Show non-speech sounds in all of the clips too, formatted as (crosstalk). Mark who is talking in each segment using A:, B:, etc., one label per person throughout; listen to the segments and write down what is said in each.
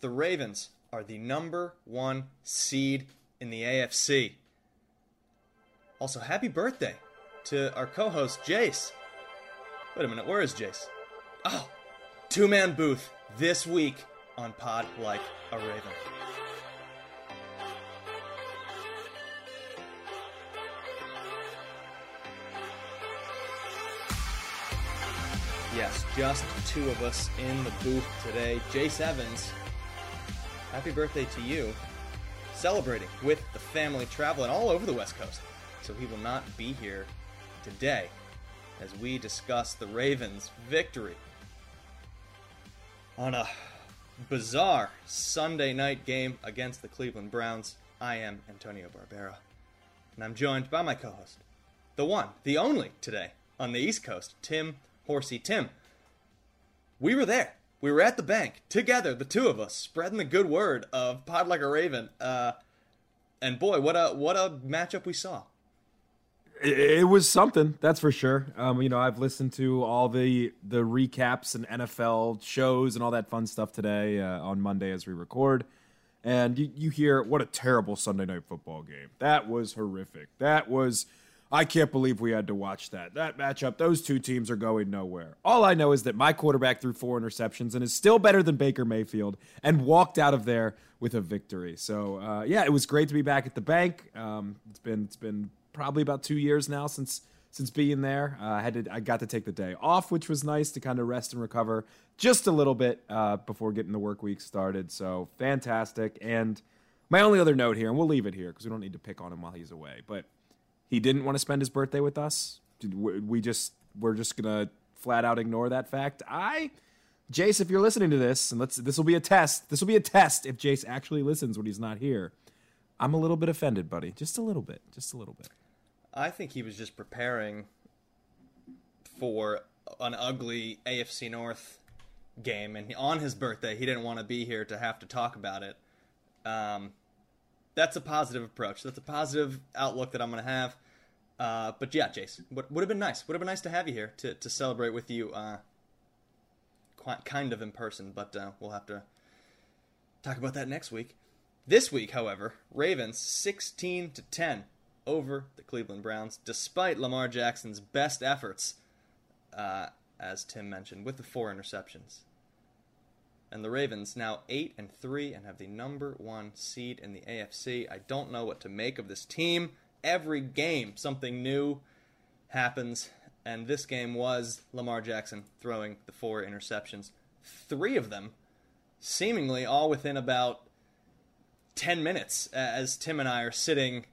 A: The Ravens are the number one seed in the AFC. Also, happy birthday to our co host, Jace. Wait a minute, where is Jace? Oh, two man booth this week on Pod Like a Raven. Yes, just two of us in the booth today. Jace Evans, happy birthday to you. Celebrating with the family traveling all over the West Coast. So he will not be here today as we discuss the Ravens' victory on a bizarre Sunday night game against the Cleveland Browns. I am Antonio Barbera, and I'm joined by my co host, the one, the only today on the East Coast, Tim Horsey. Tim, we were there. We were at the bank together, the two of us, spreading the good word of Pod Like a Raven. Uh, and boy, what a what a matchup we saw.
B: It was something, that's for sure. Um, you know, I've listened to all the the recaps and NFL shows and all that fun stuff today uh, on Monday as we record, and you, you hear what a terrible Sunday night football game. That was horrific. That was, I can't believe we had to watch that. That matchup, those two teams are going nowhere. All I know is that my quarterback threw four interceptions and is still better than Baker Mayfield and walked out of there with a victory. So uh, yeah, it was great to be back at the bank. Um, it's been it's been probably about two years now since since being there. Uh, I had to, I got to take the day off, which was nice to kind of rest and recover just a little bit uh, before getting the work week started. So fantastic. And my only other note here, and we'll leave it here because we don't need to pick on him while he's away, but he didn't want to spend his birthday with us. We just we're just gonna flat out ignore that fact. I. Jace, if you're listening to this, and let's this will be a test. This will be a test if Jace actually listens when he's not here. I'm a little bit offended, buddy. Just a little bit. Just a little bit.
A: I think he was just preparing for an ugly AFC North game, and on his birthday, he didn't want to be here to have to talk about it. Um, that's a positive approach. That's a positive outlook that I'm going to have. Uh, but yeah, Jace, would, would have been nice. Would have been nice to have you here to, to celebrate with you, uh, quite, kind of in person. But uh, we'll have to talk about that next week. This week, however, Ravens 16 to 10 over the Cleveland Browns, despite Lamar Jackson's best efforts, uh, as Tim mentioned, with the four interceptions. And the Ravens now eight and three and have the number one seed in the AFC. I don't know what to make of this team. Every game, something new happens, and this game was Lamar Jackson throwing the four interceptions. Three of them, seemingly all within about 10 minutes as Tim and I are sitting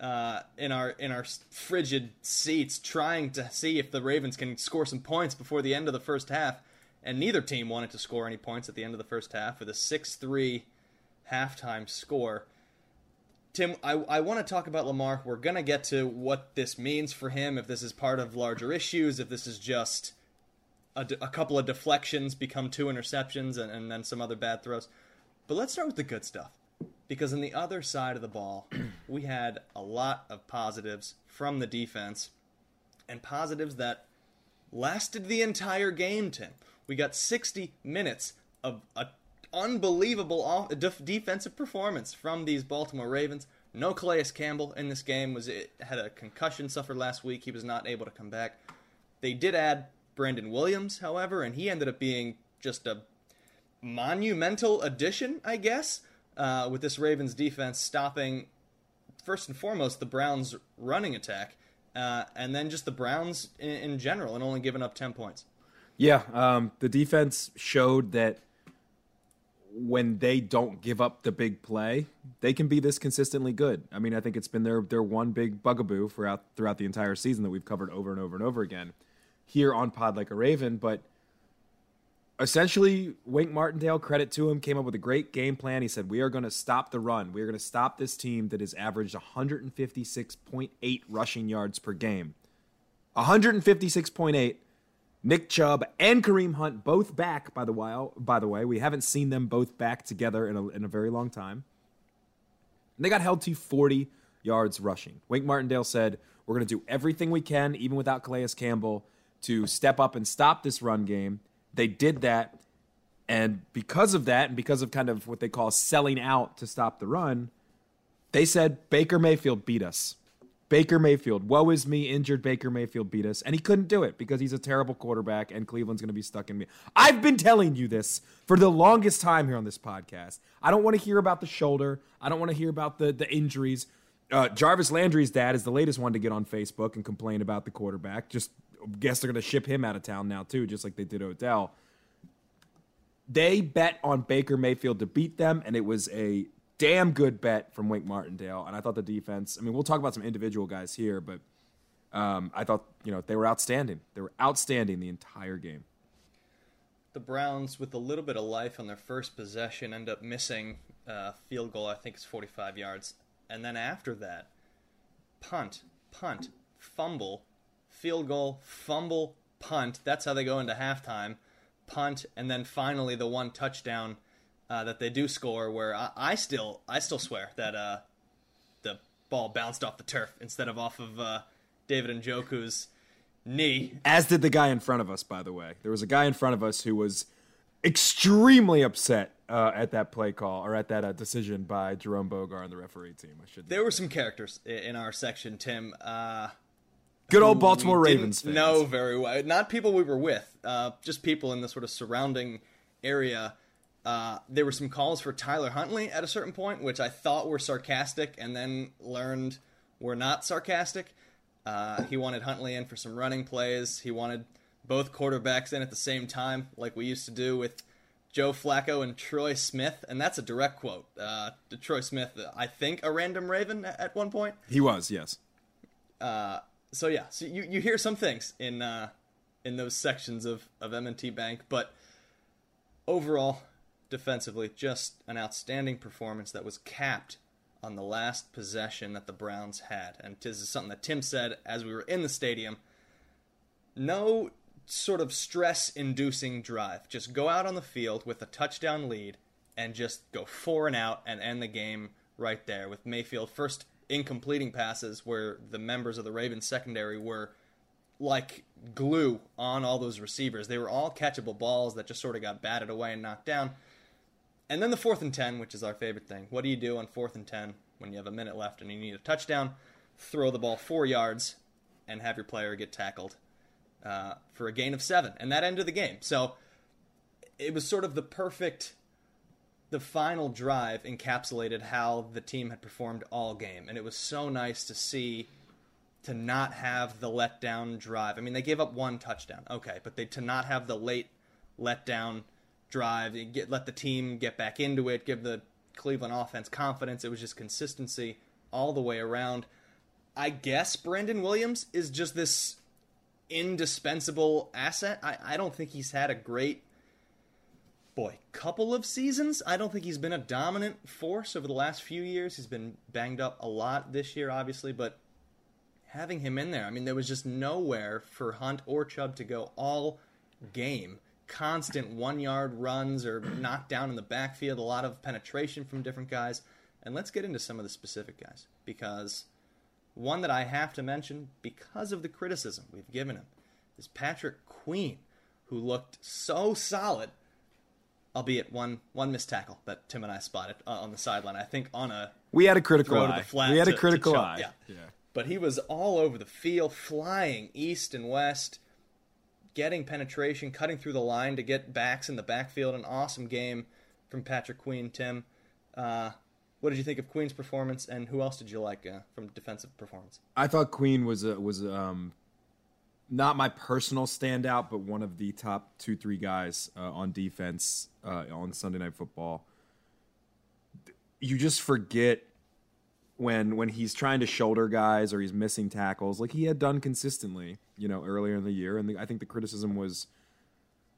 A: uh, in our in our frigid seats trying to see if the Ravens can score some points before the end of the first half and neither team wanted to score any points at the end of the first half with a 6-3 halftime score. Tim, I, I want to talk about Lamar. We're going to get to what this means for him, if this is part of larger issues, if this is just a, a couple of deflections become two interceptions and, and then some other bad throws. But let's start with the good stuff. Because on the other side of the ball, (clears throat) we had a lot of positives from the defense and positives that lasted the entire game, Tim. We got 60 minutes of a unbelievable off- def- defensive performance from these Baltimore Ravens. No Calais Campbell in this game was it had a concussion suffered last week. He was not able to come back. They did add Brandon Williams, however, and he ended up being just a monumental addition, I guess, uh, with this Ravens defense stopping first and foremost the Browns' running attack, uh, and then just the Browns in, in, general, and only giving up ten points.
B: Yeah, um, the defense showed that when they don't give up the big play, they can be this consistently good. I mean, I think it's been their their one big bugaboo throughout throughout the entire season that we've covered over and over and over again here on Pod Like a Raven. But essentially, Wink Martindale, credit to him, came up with a great game plan. He said, "We are going to stop the run. We are going to stop this team that has averaged 156.8 rushing yards per game. 156.8." Nick Chubb and Kareem Hunt both back. By the while, by the way, we haven't seen them both back together in a, in a very long time. And they got held to 40 yards rushing. Wink Martindale said, "We're going to do everything we can, even without Calais Campbell, to step up and stop this run game." They did that, and because of that, and because of kind of what they call selling out to stop the run, they said Baker Mayfield beat us. Baker Mayfield, woe is me, injured Baker Mayfield beat us, and he couldn't do it because he's a terrible quarterback, and Cleveland's going to be stuck in me. I've been telling you this for the longest time here on this podcast. I don't want to hear about the shoulder. I don't want to hear about the the injuries. Uh, Jarvis Landry's dad is the latest one to get on Facebook and complain about the quarterback. Just guess they're going to ship him out of town now too, just like they did Odell. They bet on Baker Mayfield to beat them, and it was a damn good bet from Wink Martindale. And I thought the defense, I mean, we'll talk about some individual guys here, but um, I thought, you know, they were outstanding. They were outstanding the entire game.
A: The Browns, with a little bit of life on their first possession, end up missing a field goal. I think it's 45 yards. And then after that, punt, punt, fumble, field goal, fumble, punt. That's how they go into halftime. Punt, and then finally the one touchdown uh, that they do score, where I, I, still I still swear that uh, the ball bounced off the turf instead of off of uh, David Njoku's knee.
B: As did the guy in front of us, by the way. There was a guy in front of us who was extremely upset uh, at that play call or at that uh, decision by Jerome Boger and the referee team. I should.
A: There were some characters in our section, Tim. Uh,
B: Good old Baltimore Ravens fans.
A: Know very well. Not people we were with, uh, just people in the sort of surrounding area uh, there were some calls for Tyler Huntley at a certain point, which I thought were sarcastic, and then learned were not sarcastic. Uh, he wanted Huntley in for some running plays. He wanted both quarterbacks in at the same time, like we used to do with Joe Flacco and Troy Smith, and that's a direct quote. Uh, to Troy Smith, I think a random Raven at one point.
B: He was, yes.
A: Uh, so yeah, so you, you hear some things in uh, in those sections of of M&T Bank, but overall, defensively, just an outstanding performance that was capped on the last possession that the Browns had. And this is something that Tim said as we were in the stadium. No sort of stress inducing drive. Just go out on the field with a touchdown lead and just go four and out and end the game right there with Mayfield first incompleting passes where the members of the Ravens secondary were like glue on all those receivers. They were all catchable balls that just sort of got batted away and knocked down. And then the fourth and 10, which is our favorite thing. What do you do on fourth and 10 when you have a minute left and you need a touchdown? Throw the ball four yards and have your player get tackled uh, for a gain of seven. And that ended the game. So it was sort of the perfect. The final drive encapsulated how the team had performed all game. And it was so nice to see to not have the letdown drive. I mean, they gave up one touchdown, okay, but they to not have the late letdown drive, get let the team get back into it, give the Cleveland offense confidence. It was just consistency all the way around. I guess Brandon Williams is just this indispensable asset. I, I don't think he's had a great boy couple of seasons. I don't think he's been a dominant force over the last few years. He's been banged up a lot this year, obviously, but having him in there, I mean, there was just nowhere for Hunt or Chubb to go all game constant one yard runs or knocked down in the backfield, a lot of penetration from different guys. And let's get into some of the specific guys because one that I have to mention because of the criticism we've given him is Patrick Queen, who looked so solid, albeit one one missed tackle that Tim and I spotted uh, on the sideline. I think on a
B: we had a critical
A: throw
B: eye.
A: the flat
B: we had
A: to-
B: a critical
A: to
B: eye.
A: choke. Yeah. But he was all over the field, flying east and west, getting penetration, cutting through the line to get backs in the backfield. An awesome game from Patrick Queen. Tim, uh, what did you think of Queen's performance, and who else did you like uh, from defensive performance?
B: I thought Queen was a, was um, not my personal standout, but one of the top two three guys uh, on defense uh, on Sunday Night Football. You just forget when when he's trying to shoulder guys or he's missing tackles, like he had done consistently, you know, earlier in the year, and the, I think the criticism was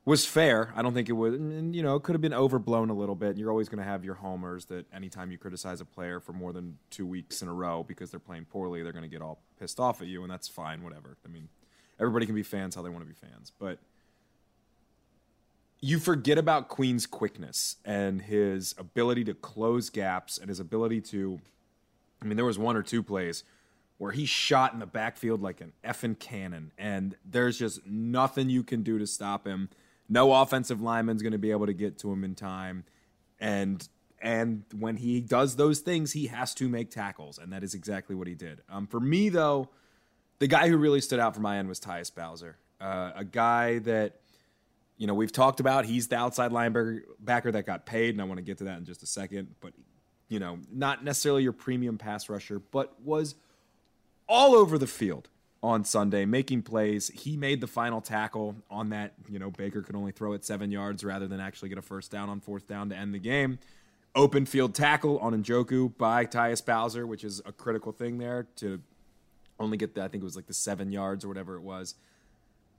B: was fair. I don't think it was, and, you know, it could have been overblown a little bit. and You're always going to have your homers that anytime you criticize a player for more than two weeks in a row because they're playing poorly, they're going to get all pissed off at you, and that's fine, whatever. I mean, everybody can be fans how they want to be fans, but you forget about Queen's quickness and his ability to close gaps and his ability to. I mean, there was one or two plays where he shot in the backfield like an effing cannon, and there's just nothing you can do to stop him. No offensive lineman's going to be able to get to him in time, and and when he does those things, he has to make tackles, and that is exactly what he did. Um, for me, though, the guy who really stood out for my end was Tyus Bowser, uh, a guy that you know we've talked about. He's the outside linebacker backer that got paid, and I want to get to that in just a second. But you know, not necessarily your premium pass rusher, but was all over the field on Sunday, making plays. He made the final tackle on that. You know, Baker could only throw it seven yards rather than actually get a first down on fourth down to end the game. Open field tackle on Njoku by Tyus Bowser, which is a critical thing there to only get the, I think it was like the seven yards or whatever it was.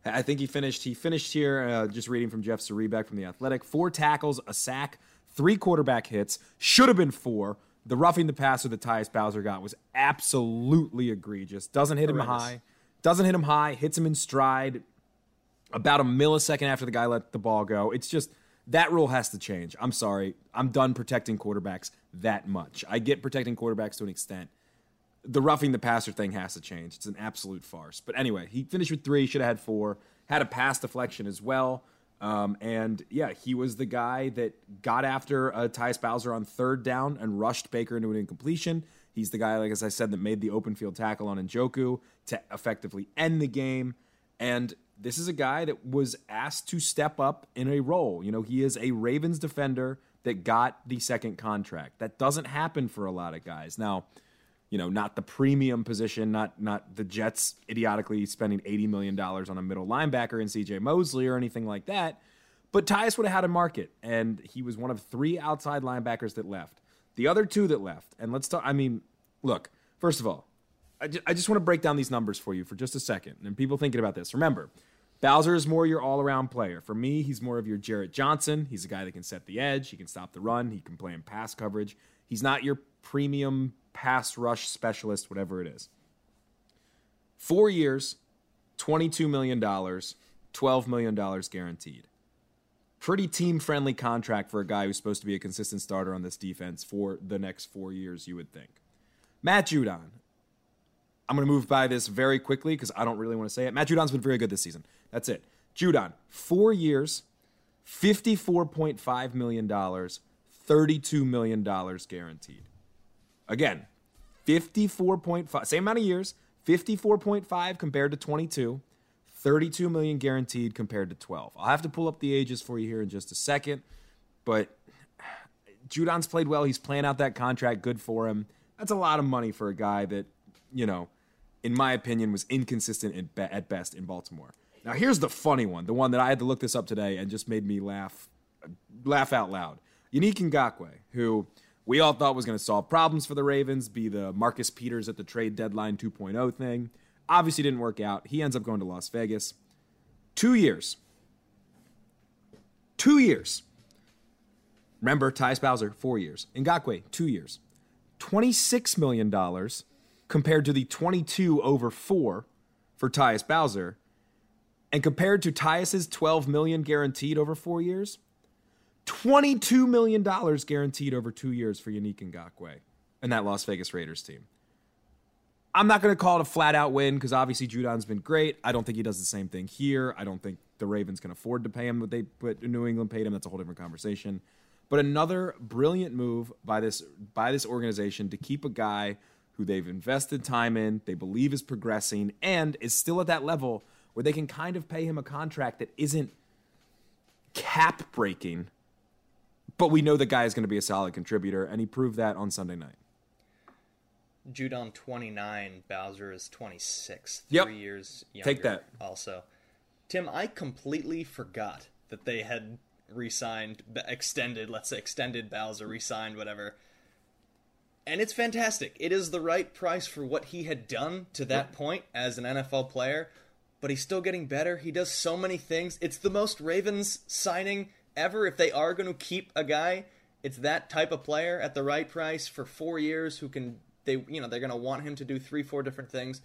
B: I think he finished. He finished here. Uh, just reading from Jeff Zrebiec from the Athletic: four tackles, a sack, three quarterback hits. Should have been four. The roughing the passer that Tyus Bowser got was absolutely egregious. Doesn't hit him
A: Horrendous.
B: high. Doesn't hit him high. Hits him in stride. About a millisecond after the guy let the ball go. It's just that rule has to change. I'm sorry. I'm done protecting quarterbacks that much. I get protecting quarterbacks to an extent the roughing the passer thing has to change. It's an absolute farce. But anyway, he finished with three, should have had four, had a pass deflection as well. Um, and yeah, he was the guy that got after uh, Tyus Bowser on third down and rushed Baker into an incompletion. He's the guy, like as I said, that made the open field tackle on Njoku to effectively end the game. And this is a guy that was asked to step up in a role. You know, he is a Ravens defender that got the second contract. That doesn't happen for a lot of guys. Now, you know, not the premium position, not not the Jets idiotically spending eighty million dollars on a middle linebacker in C.J. Mosley or anything like that. But Tyus would have had a market, and he was one of three outside linebackers that left. The other two that left, and let's talk. I mean, look. First of all, I just, I just want to break down these numbers for you for just a second, and people thinking about this. Remember, Bowser is more your all-around player. For me, he's more of your Jarrett Johnson. He's a guy that can set the edge. He can stop the run. He can play in pass coverage. He's not your premium pass rush specialist, whatever it is. Four years, $22 million, $12 million guaranteed. Pretty team friendly contract for a guy who's supposed to be a consistent starter on this defense for the next four years, you would think. Matt Judon. I'm going to move by this very quickly because I don't really want to say it. Matt Judon's been very good this season. That's it. Judon, four years, $54.5 million, $32 million guaranteed. Again, 54.5, same amount of years, 54.5 compared to 22, 32 million guaranteed compared to 12. I'll have to pull up the ages for you here in just a second, but Judon's played well. He's playing out that contract. Good for him. That's a lot of money for a guy that, you know, in my opinion, was inconsistent at, be- at best in Baltimore. Now, here's the funny one, the one that I had to look this up today and just made me laugh, laugh out loud. Yannick Ngakoue, who we all thought was going to solve problems for the Ravens, be the Marcus Peters at the trade deadline 2.0 thing. Obviously, didn't work out. He ends up going to Las Vegas. Two years. Two years. Remember, Tyus Bowser, four years. Ngakoue, two years. $26 million compared to the 22 over four for Tyus Bowser. And compared to Tyus's 12 million guaranteed over four years, 22 million dollars guaranteed over two years for Yannick Ngakoue and that Las Vegas Raiders team. I'm not going to call it a flat out win because obviously Judon's been great. I don't think he does the same thing here. I don't think the Ravens can afford to pay him what they what New England paid him. That's a whole different conversation. But another brilliant move by this by this organization to keep a guy who they've invested time in, they believe is progressing, and is still at that level where they can kind of pay him a contract that isn't cap breaking, but we know the guy is going to be a solid contributor, and he proved that on Sunday night.
A: Judon 29, Bowser is 26.
B: Yep.
A: Three years younger.
B: Take that.
A: Also, Tim, I completely forgot that they had re-signed, extended, let's say extended Bowser, re-signed, whatever. And it's fantastic. It is the right price for what he had done to that point as an NFL player, but he's still getting better. He does so many things. It's the most Ravens signing ever. If they are going to keep a guy, it's that type of player at the right price for four years who can they you know they're going to want him to do three four different things,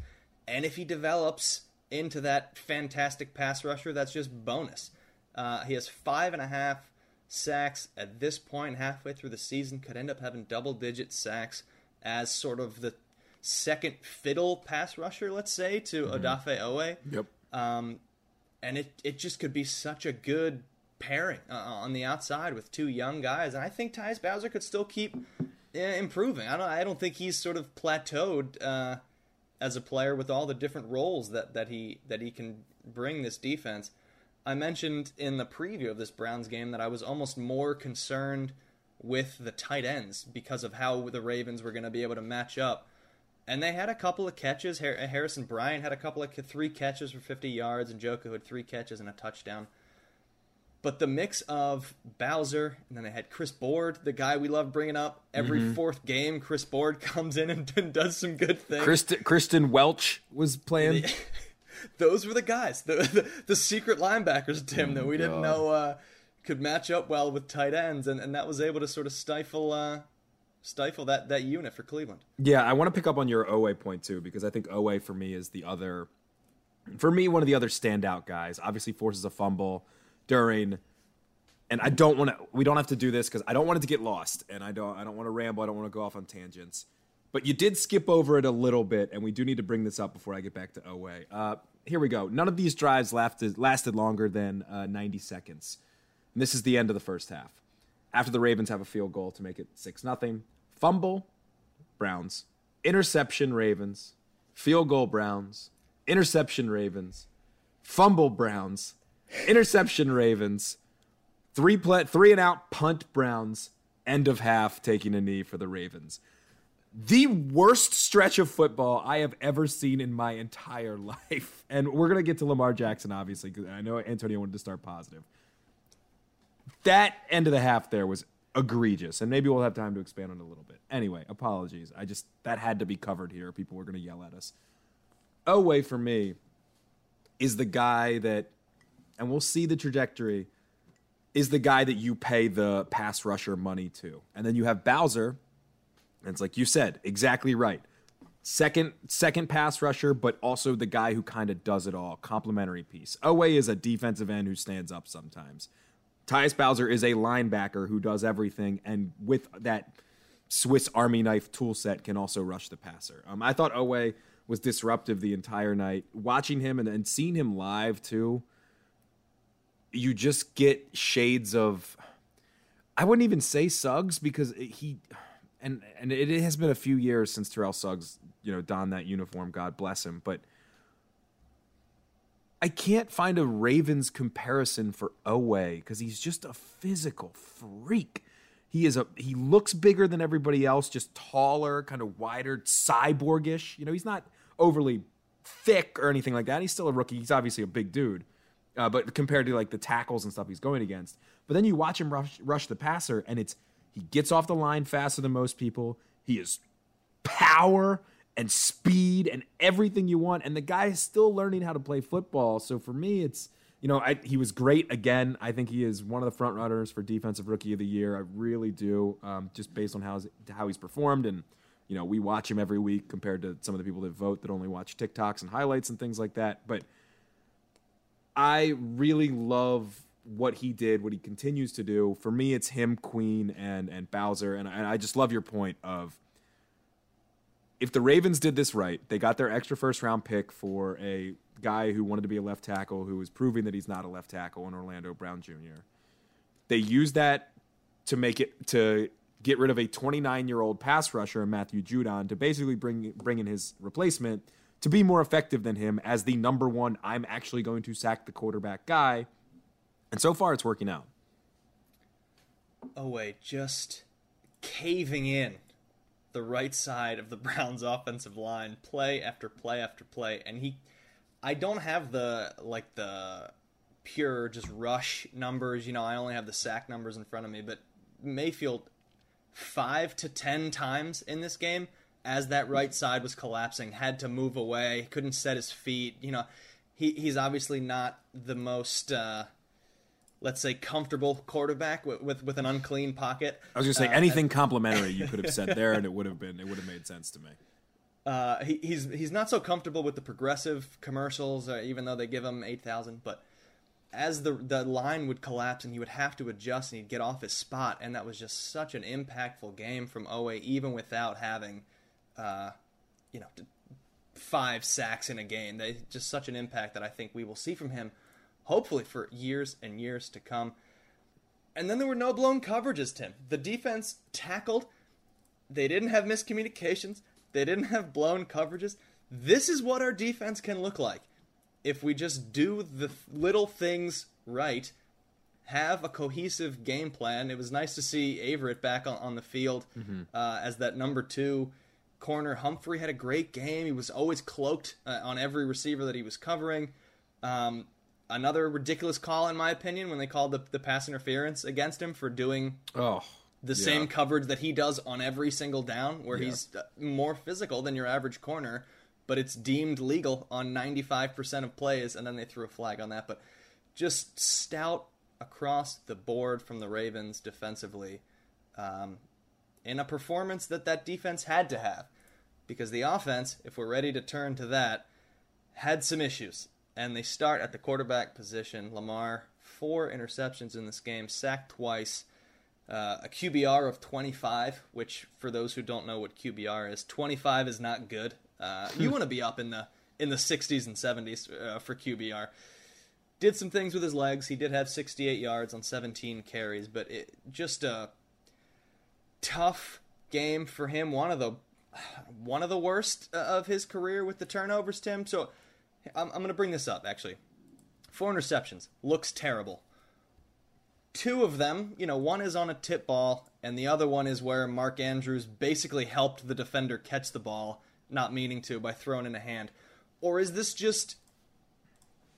A: and if he develops into that fantastic pass rusher, that's just bonus. Uh, he has five and a half sacks at this point, halfway through the season. Could end up having double digit sacks as sort of the second fiddle pass rusher, let's say, to mm-hmm. Odafe Oweh.
B: Yep.
A: Um, and it it just could be such a good pairing uh, on the outside with two young guys. And I think Tyus Bowser could still keep improving. I don't I don't think he's sort of plateaued uh, as a player with all the different roles that, that he that he can bring this defense. I mentioned in the preview of this Browns game that I was almost more concerned with the tight ends because of how the Ravens were going to be able to match up. And they had a couple of catches. Harrison Bryant had a couple of three catches for 50 yards, and Njoku had three catches and a touchdown. But the mix of Bowser, and then they had Chris Board, the guy we love bringing up every mm-hmm. fourth game. Chris Board (laughs) comes in and, and does some good things.
B: Kristian, Kristian Welch was playing. (laughs)
A: Those were the guys, the, the, the secret linebackers, Tim, oh that we God. didn't know uh, could match up well with tight ends, and, and that was able to sort of stifle uh, stifle that that unit for Cleveland.
B: Yeah, I want to pick up on your Oweh point too, because I think Oweh for me is the other, for me one of the other standout guys. Obviously forces a fumble during and I don't want to we don't have to do this cuz I don't want it to get lost and I don't I don't want to ramble, I don't want to go off on tangents. But you did skip over it a little bit and we do need to bring this up before I get back to Oweh. Uh here we go. None of these drives lasted lasted longer than uh, 90 seconds. And this is the end of the first half. After the Ravens have a field goal to make it 6 nothing, fumble Browns, interception Ravens, field goal Browns, interception Ravens, fumble Browns, interception Ravens, three play, three and out punt Browns, end of half taking a knee for the Ravens. The worst stretch of football I have ever seen in my entire (laughs) life. And we're going to get to Lamar Jackson, obviously, because I know Antonio wanted to start positive. That end of the half there was egregious. And maybe we'll have time to expand on it a little bit. Anyway, apologies. I just, that had to be covered here. People were going to yell at us. Oweh for me is the guy that and we'll see the trajectory, is the guy that you pay the pass rusher money to. And then you have Bowser, and it's like you said, exactly right. Second second pass rusher, but also the guy who kind of does it all, complementary piece. Oweh is a defensive end who stands up sometimes. Tyus Bowser is a linebacker who does everything, and with that Swiss Army knife tool set, can also rush the passer. Um, I thought Oweh was disruptive the entire night. Watching him and, and seeing him live too, you just get shades of I wouldn't even say Suggs because he and and it has been a few years since Terrell Suggs, you know, donned that uniform, God bless him, but I can't find a Ravens comparison for Oweh because he's just a physical freak. He is a he looks bigger than everybody else, just taller, kind of wider, cyborgish. You know, he's not overly thick or anything like that. He's still a rookie. He's obviously a big dude. Uh, but compared to like the tackles and stuff he's going against. But then you watch him rush, rush the passer, and it's he gets off the line faster than most people. He is power and speed and everything you want. And the guy is still learning how to play football. So for me, it's you know I, he was great again. I think he is one of the front runners for defensive rookie of the year. I really do, um, just based on how how he's performed and. You know, we watch him every week compared to some of the people that vote that only watch TikToks and highlights and things like that. But I really love what he did, what he continues to do. For me, it's him, Queen, and and Bowser, and, and I just love your point of if the Ravens did this right, they got their extra first round pick for a guy who wanted to be a left tackle who was proving that he's not a left tackle in Orlando Brown Jr. They used that to make it to get rid of a 29 year old pass rusher Matthew Judon to basically bring bring in his replacement to be more effective than him as the number one. I'm actually going to sack the quarterback guy, and so far it's working out.
A: Oh wait, just caving in the right side of the (laughs) Browns offensive line play after play after play and he I don't have the like the pure just rush numbers, you know, I only have the sack numbers in front of me, but Mayfield 5 to 10 times in this game as that right side was collapsing had to move away, couldn't set his feet, you know, he he's obviously not the most uh let's say comfortable quarterback with with, with an unclean pocket.
B: I was gonna say uh, anything complimentary you could have said (laughs) there, and it would have been it would have made sense to me.
A: Uh, he, he's he's not so comfortable with the progressive commercials, uh, even though they give him eight thousand. But as the the line would collapse and he would have to adjust and he'd get off his spot, and that was just such an impactful game from Oweh, even without having, uh, you know, five sacks in a game. They just such an impact that I think we will see from him hopefully for years and years to come. And then there were no blown coverages, Tim. The defense tackled. They didn't have miscommunications. They didn't have blown coverages. This is what our defense can look like if we just do the little things right, have a cohesive game plan. It was nice to see Averett back on, on the field mm-hmm. uh, as that number two corner. Humphrey had a great game. He was always cloaked uh, on every receiver that he was covering. Um, another ridiculous call in my opinion when they called the, the pass interference against him for doing
B: oh
A: the yeah. same coverage that he does on every single down where yeah. he's uh, more physical than your average corner but it's deemed legal on 95% of plays and then they threw a flag on that but just stout across the board from the Ravens defensively um, in a performance that that defense had to have because the offense if we're ready to turn to that had some issues and they start at the quarterback position. Lamar, four interceptions in this game, sacked twice, uh, a QBR of 25, which for those who don't know what QBR is, 25 is not good. Uh, you want to be up in the in the 60s and 70s uh, for QBR. Did some things with his legs. He did have 68 yards on 17 carries, but it, just a tough game for him. One of the one of the worst uh, of his career with the turnovers, Tim. So I'm, I'm going to bring this up, actually. Four interceptions. Looks terrible. Two of them, you know, one is on a tip ball, and the other one is where Mark Andrews basically helped the defender catch the ball, not meaning to, by throwing in a hand. Or is this just.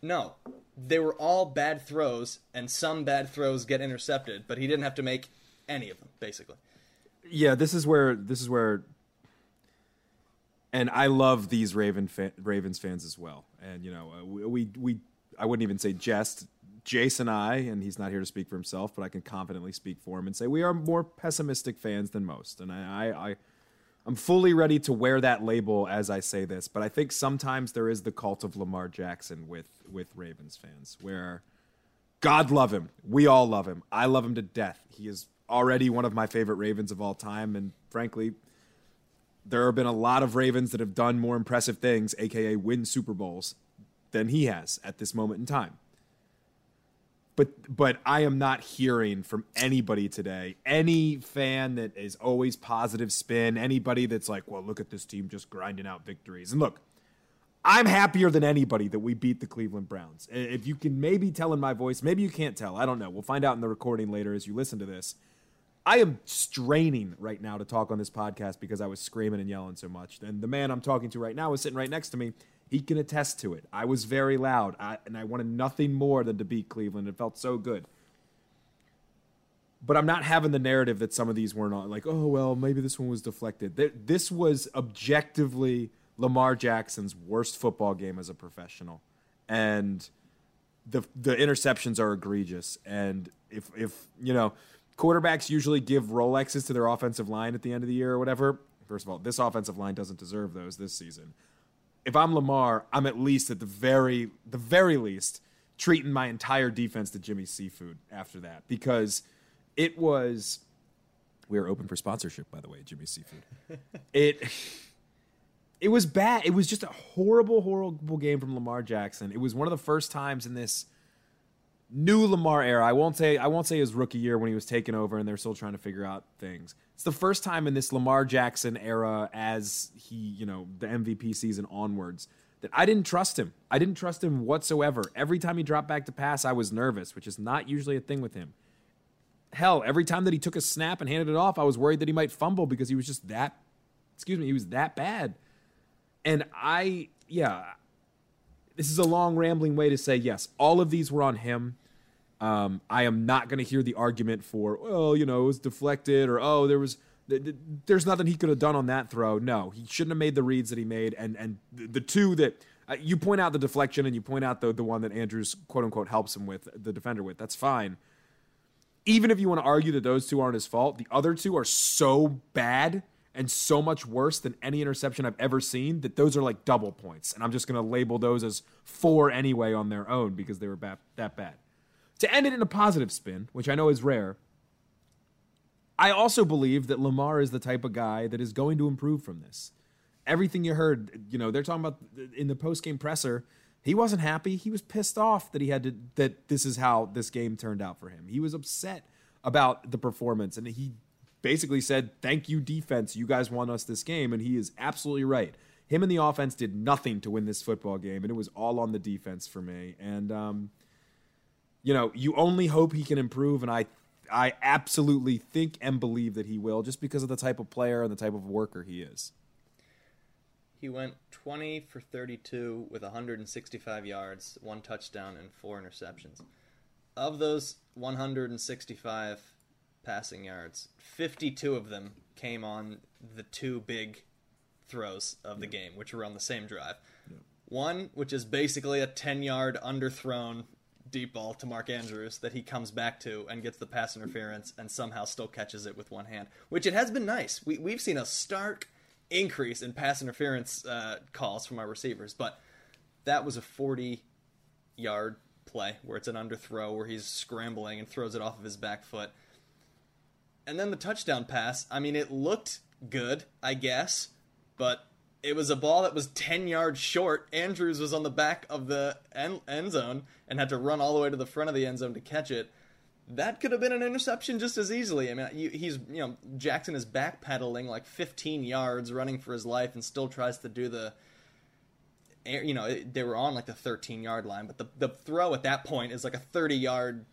A: No. They were all bad throws, and some bad throws get intercepted, but he didn't have to make any of them, basically.
B: Yeah, this is where this is where and I love these Raven Ravens fans as well. And you know, uh, we, we, we I wouldn't even say jest. Jason and I, and he's not here to speak for himself, but I can confidently speak for him and say we are more pessimistic fans than most. And I, I, I I'm fully ready to wear that label as I say this, but I think sometimes there is the cult of Lamar Jackson with with Ravens fans, where God love him, we all love him, I love him to death. He is already one of my favorite Ravens of all time, and frankly, there have been a lot of Ravens that have done more impressive things, aka win Super Bowls, than he has at this moment in time. But but I am not hearing from anybody today, any fan that is always positive spin, anybody that's like, well, look at this team just grinding out victories. And look, I'm happier than anybody that we beat the Cleveland Browns. If you can maybe tell in my voice, maybe you can't tell. I don't know. We'll find out in the recording later as you listen to this. I am straining right now to talk on this podcast because I was screaming and yelling so much. And the man I'm talking to right now is sitting right next to me. He can attest to it. I was very loud, I, and I wanted nothing more than to beat Cleveland. It felt so good. But I'm not having the narrative that some of these were not like, oh, well, maybe this one was deflected. This was objectively Lamar Jackson's worst football game as a professional. And the the interceptions are egregious. And if if you know quarterbacks usually give Rolexes to their offensive line at the end of the year or whatever. First of all, this offensive line doesn't deserve those this season. If I'm Lamar, I'm at least at the very the very least treating my entire defense to Jimmy Seafood after that because it was. We are open for sponsorship, by the way, Jimmy Seafood. (laughs) it it was bad. It was just a horrible, horrible game from Lamar Jackson. It was one of the first times in this new Lamar era. I won't say I won't say his rookie year when he was taken over and they're still trying to figure out things. It's the first time in this Lamar Jackson era as he, you know, the MVP season onwards that I didn't trust him. I didn't trust him whatsoever. Every time he dropped back to pass, I was nervous, which is not usually a thing with him. Hell, every time that he took a snap and handed it off, I was worried that he might fumble because he was just that excuse me, he was that bad. And I yeah, this is a long rambling way to say yes, all of these were on him. Um, I am not going to hear the argument for, well, you know, it was deflected or oh, there was there's nothing he could have done on that throw. No, he shouldn't have made the reads that he made. And and the two that uh, you point out the deflection and you point out the the one that Andrews quote unquote helps him with the defender with. That's fine. Even if you want to argue that those two aren't his fault, the other two are so bad and so much worse than any interception I've ever seen that those are like double points. And I'm just going to label those as four anyway on their own because they were that bad. To end it in a positive spin, which I know is rare, I also believe that Lamar is the type of guy that is going to improve from this. Everything you heard, you know, they're talking about in the post game presser. He wasn't happy. He was pissed off that he had to that this is how this game turned out for him. He was upset about the performance and he basically said, "Thank you defense. You guys won us this game." And he is absolutely right. Him and the offense did nothing to win this football game and it was all on the defense for me. And um you know, you only hope he can improve and I I absolutely think and believe that he will, just because of the type of player and the type of worker he is.
A: He went 20 for 32 with 165 yards, one touchdown, and four interceptions. Of those 165 passing yards, 52 of them came on the two big throws of the game, which were on the same drive. One, which is basically a 10 yard underthrown deep ball to Mark Andrews that he comes back to and gets the pass interference and somehow still catches it with one hand, which it has been nice. We, we've seen a stark increase in pass interference uh, calls from our receivers, but that was a 40 yard play where it's an underthrow where he's scrambling and throws it off of his back foot. And then the touchdown pass, I mean, it looked good, I guess, but it was a ball that was 10 yards short. Andrews was on the back of the end, end zone and had to run all the way to the front of the end zone to catch it. That could have been an interception just as easily. I mean, he's, you know, Jackson is backpedaling like 15 yards, running for his life, and still tries to do the, you know, they were on like the 13 yard line, but the, the throw at that point is like a 30 yard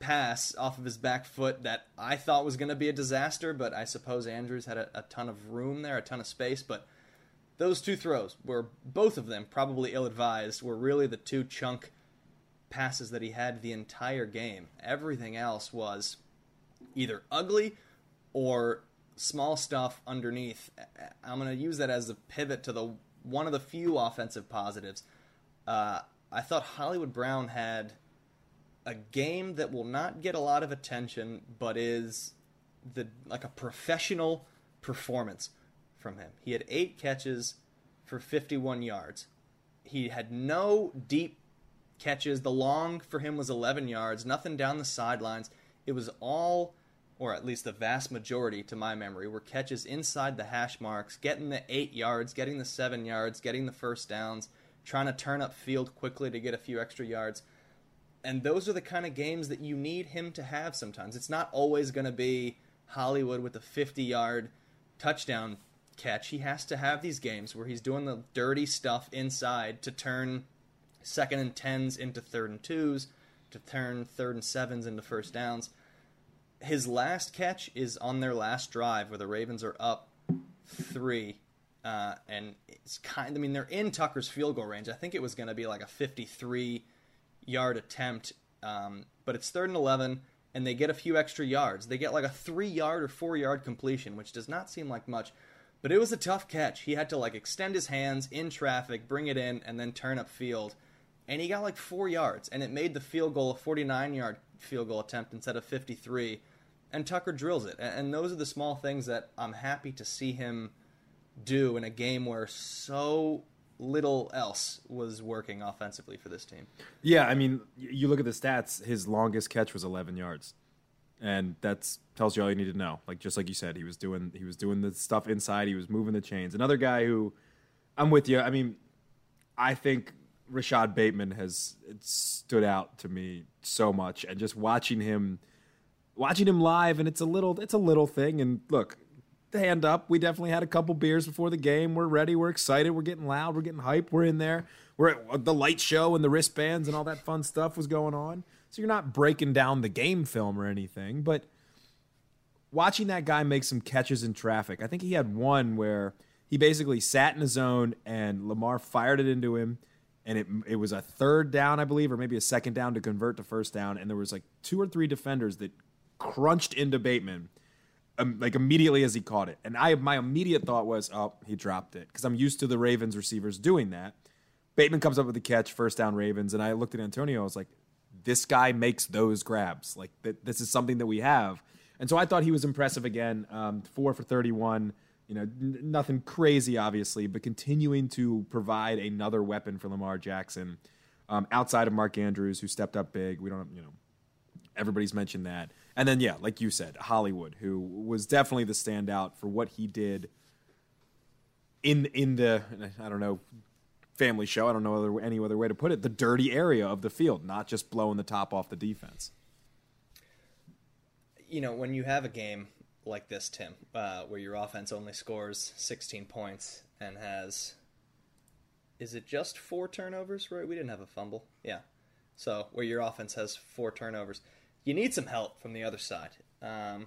A: pass off of his back foot that I thought was going to be a disaster, but I suppose Andrews had a, a ton of room there, a ton of space, but those two throws were both of them probably ill advised were really the two chunk passes that he had the entire game. Everything else was either ugly or small stuff underneath. I'm going to use that as a pivot to the one of the few offensive positives. Uh, i thought hollywood brown had a game that will not get a lot of attention but is the like a professional performance from him. He had eight catches for 51 yards. He had no deep catches. The long for him was 11 yards, nothing down the sidelines. It was all, or at least the vast majority to my memory, were catches inside the hash marks, getting the eight yards, getting the seven yards, getting the first downs, trying to turn up field quickly to get a few extra yards. And those are the kind of games that you need him to have sometimes. It's not always going to be Hollywood with a 50 yard touchdown catch, he has to have these games where he's doing the dirty stuff inside to turn second and tens into third and twos, to turn third and sevens into first downs. His last catch is on their last drive where the Ravens are up three. Uh, and it's kind I mean, they're in Tucker's field goal range. I think it was going to be like a 53 yard attempt, um, but it's third and 11, and they get a few extra yards. They get like a three yard or four yard completion, which does not seem like much. But it was a tough catch. He had to like extend his hands in traffic, bring it in, and then turn up field. And he got like four yards, and it made the field goal a 49 yard field goal attempt instead of 53. And Tucker drills it. And those are the small things that I'm happy to see him do in a game where so little else was working offensively for this team.
B: Yeah, I mean, you look at the stats. His longest catch was 11 yards, and that tells you all you need to know. Like just like you said, he was doing he was doing the stuff inside. He was moving the chains. Another guy who, I'm with you. I mean, I think Rashod Bateman has stood out to me so much, and just watching him, watching him live, and it's a little it's a little thing. And look, hand up. We definitely had a couple beers before the game. We're ready. We're excited. We're getting loud. We're getting hype. We're in there. We're at uh, the light show and the wristbands and all that fun stuff was going on. So you're not breaking down the game film or anything, but watching that guy make some catches in traffic. I think he had one where he basically sat in his zone and Lamar fired it into him and it it was a third down, I believe, or maybe a second down to convert to first down and there was like two or three defenders that crunched into Bateman um, like immediately as he caught it. And I my immediate thought was, oh, he dropped it because I'm used to the Ravens receivers doing that. Bateman comes up with the catch, first down Ravens, and I looked at Antonio. I was like, this guy makes those grabs. Like th- this is something that we have. And so I thought he was impressive again. Um, four for 31. You know, n- nothing crazy, obviously, but continuing to provide another weapon for Lamar Jackson um, outside of Mark Andrews, who stepped up big. We don't, you know, everybody's mentioned that. And then, yeah, like you said, Hollywood, who was definitely the standout for what he did in in the I don't know family show. I don't know other, any other way to put it. The dirty area of the field, not just blowing the top off the defense.
A: You know, when you have a game like this, Tim, uh, where your offense only scores 16 points and has, is it just four turnovers? Right, we didn't have a fumble. Yeah, so where your offense has four turnovers you need some help from the other side. Um,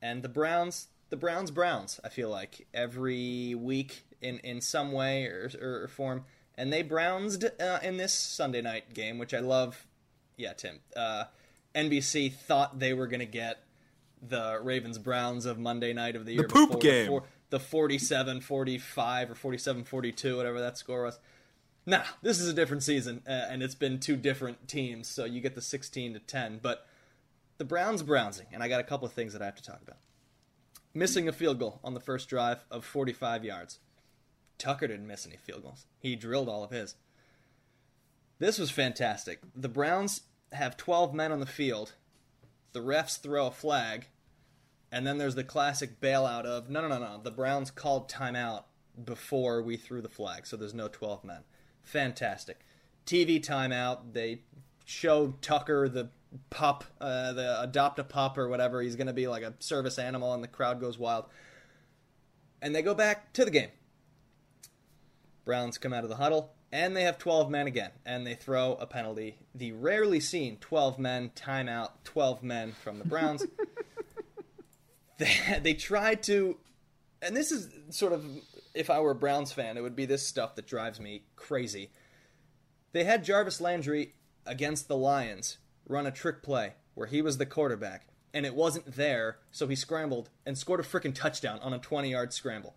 A: and the Browns, the Browns, Browns. I feel like every week in in some way or, or form, and they Brownsed uh, in this Sunday night game, which I love. Yeah, Tim. Uh, NBC thought they were going to get the Ravens Browns of Monday night of the year
B: the poop
A: before,
B: game.
A: the 47 45 or 47 42, whatever that score was. Nah, this is a different season, uh, and it's been two different teams, so you get the 16 to 10. But the Browns browsing, and I got a couple of things that I have to talk about. Missing a field goal on the first drive of 45 yards. Tucker didn't miss any field goals. He drilled all of his. This was fantastic. The Browns have 12 men on the field. The refs throw a flag, and then there's the classic bailout of no, no, no, no. The Browns called timeout before we threw the flag, so there's no 12 men. Fantastic. TV timeout. They show Tucker the pup, uh, the adopt a pup or whatever. He's going to be like a service animal, and the crowd goes wild. And they go back to the game. Browns come out of the huddle, and they have 12 men again, and they throw a penalty. The rarely seen 12 men timeout, 12 men from the Browns. (laughs) they, they tried to, and this is sort of, if I were a Browns fan, it would be this stuff that drives me crazy. They had Jarvis Landry against the Lions run a trick play where he was the quarterback and it wasn't there, so he scrambled and scored a freaking touchdown on a 20 yard scramble.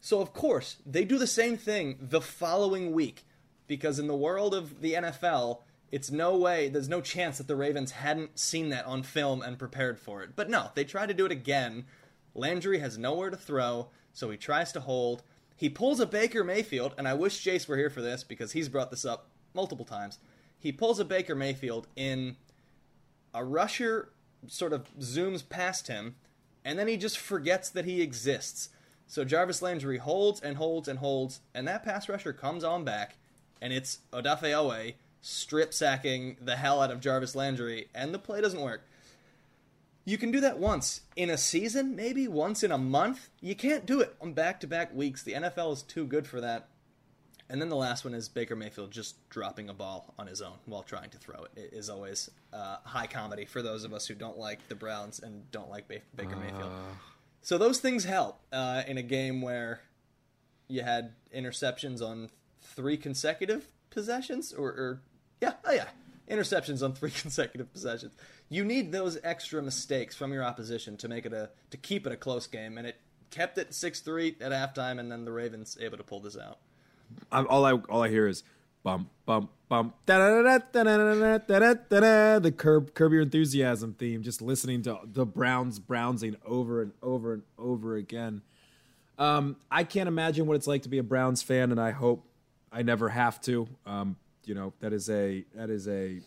A: So, of course, they do the same thing the following week because in the world of the NFL, it's no way, there's no chance that the Ravens hadn't seen that on film and prepared for it. But no, they try to do it again. Landry has nowhere to throw, so he tries to hold. He pulls a Baker Mayfield, and I wish Jace were here for this because he's brought this up multiple times. He pulls a Baker Mayfield in a rusher sort of zooms past him, and then he just forgets that he exists. So Jarvis Landry holds and holds and holds, and that pass rusher comes on back, and it's Odafe Oweh strip sacking the hell out of Jarvis Landry, and the play doesn't work. You can do that once in a season, maybe once in a month. You can't do it on back to back weeks. The NFL is too good for that. And then the last one is Baker Mayfield just dropping a ball on his own while trying to throw it. It is always uh, high comedy for those of us who don't like the Browns and don't like ba- Baker uh... Mayfield. So those things help uh, in a game where you had interceptions on three consecutive possessions, or, or yeah, oh yeah, interceptions on three (laughs) consecutive possessions. You need those extra mistakes from your opposition to make it a to keep it a close game, and it kept it six three at halftime, and then the Ravens able to pull this out.
B: I'm, all I all I hear is bump bump bump the curb curb your enthusiasm theme. Just listening to the Browns Brownsing over and over and over again. Um, I can't imagine what it's like to be a Browns fan, and I hope I never have to. Um, you know that is a that is a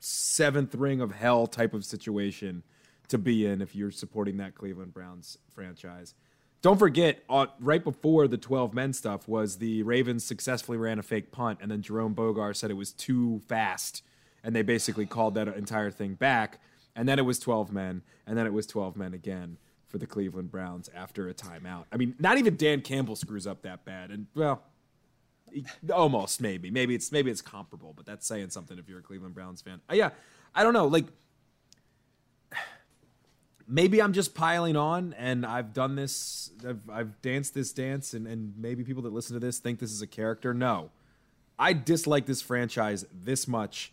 B: seventh ring of hell type of situation to be in if you're supporting that Cleveland Browns franchise. Don't forget, uh, right before the 12 men stuff was the Ravens successfully ran a fake punt, and then Jerome Boger said it was too fast, and they basically called that entire thing back. And then it was 12 men, and then it was 12 men again for the Cleveland Browns after a timeout. I mean, not even Dan Campbell screws up that bad, and well, almost maybe, maybe it's maybe it's comparable, but that's saying something if you're a Cleveland Browns fan. Uh, yeah, I don't know, like maybe I'm just piling on and I've done this, I've, I've danced this dance, and, and maybe people that listen to this think this is a character. No. I dislike this franchise this much,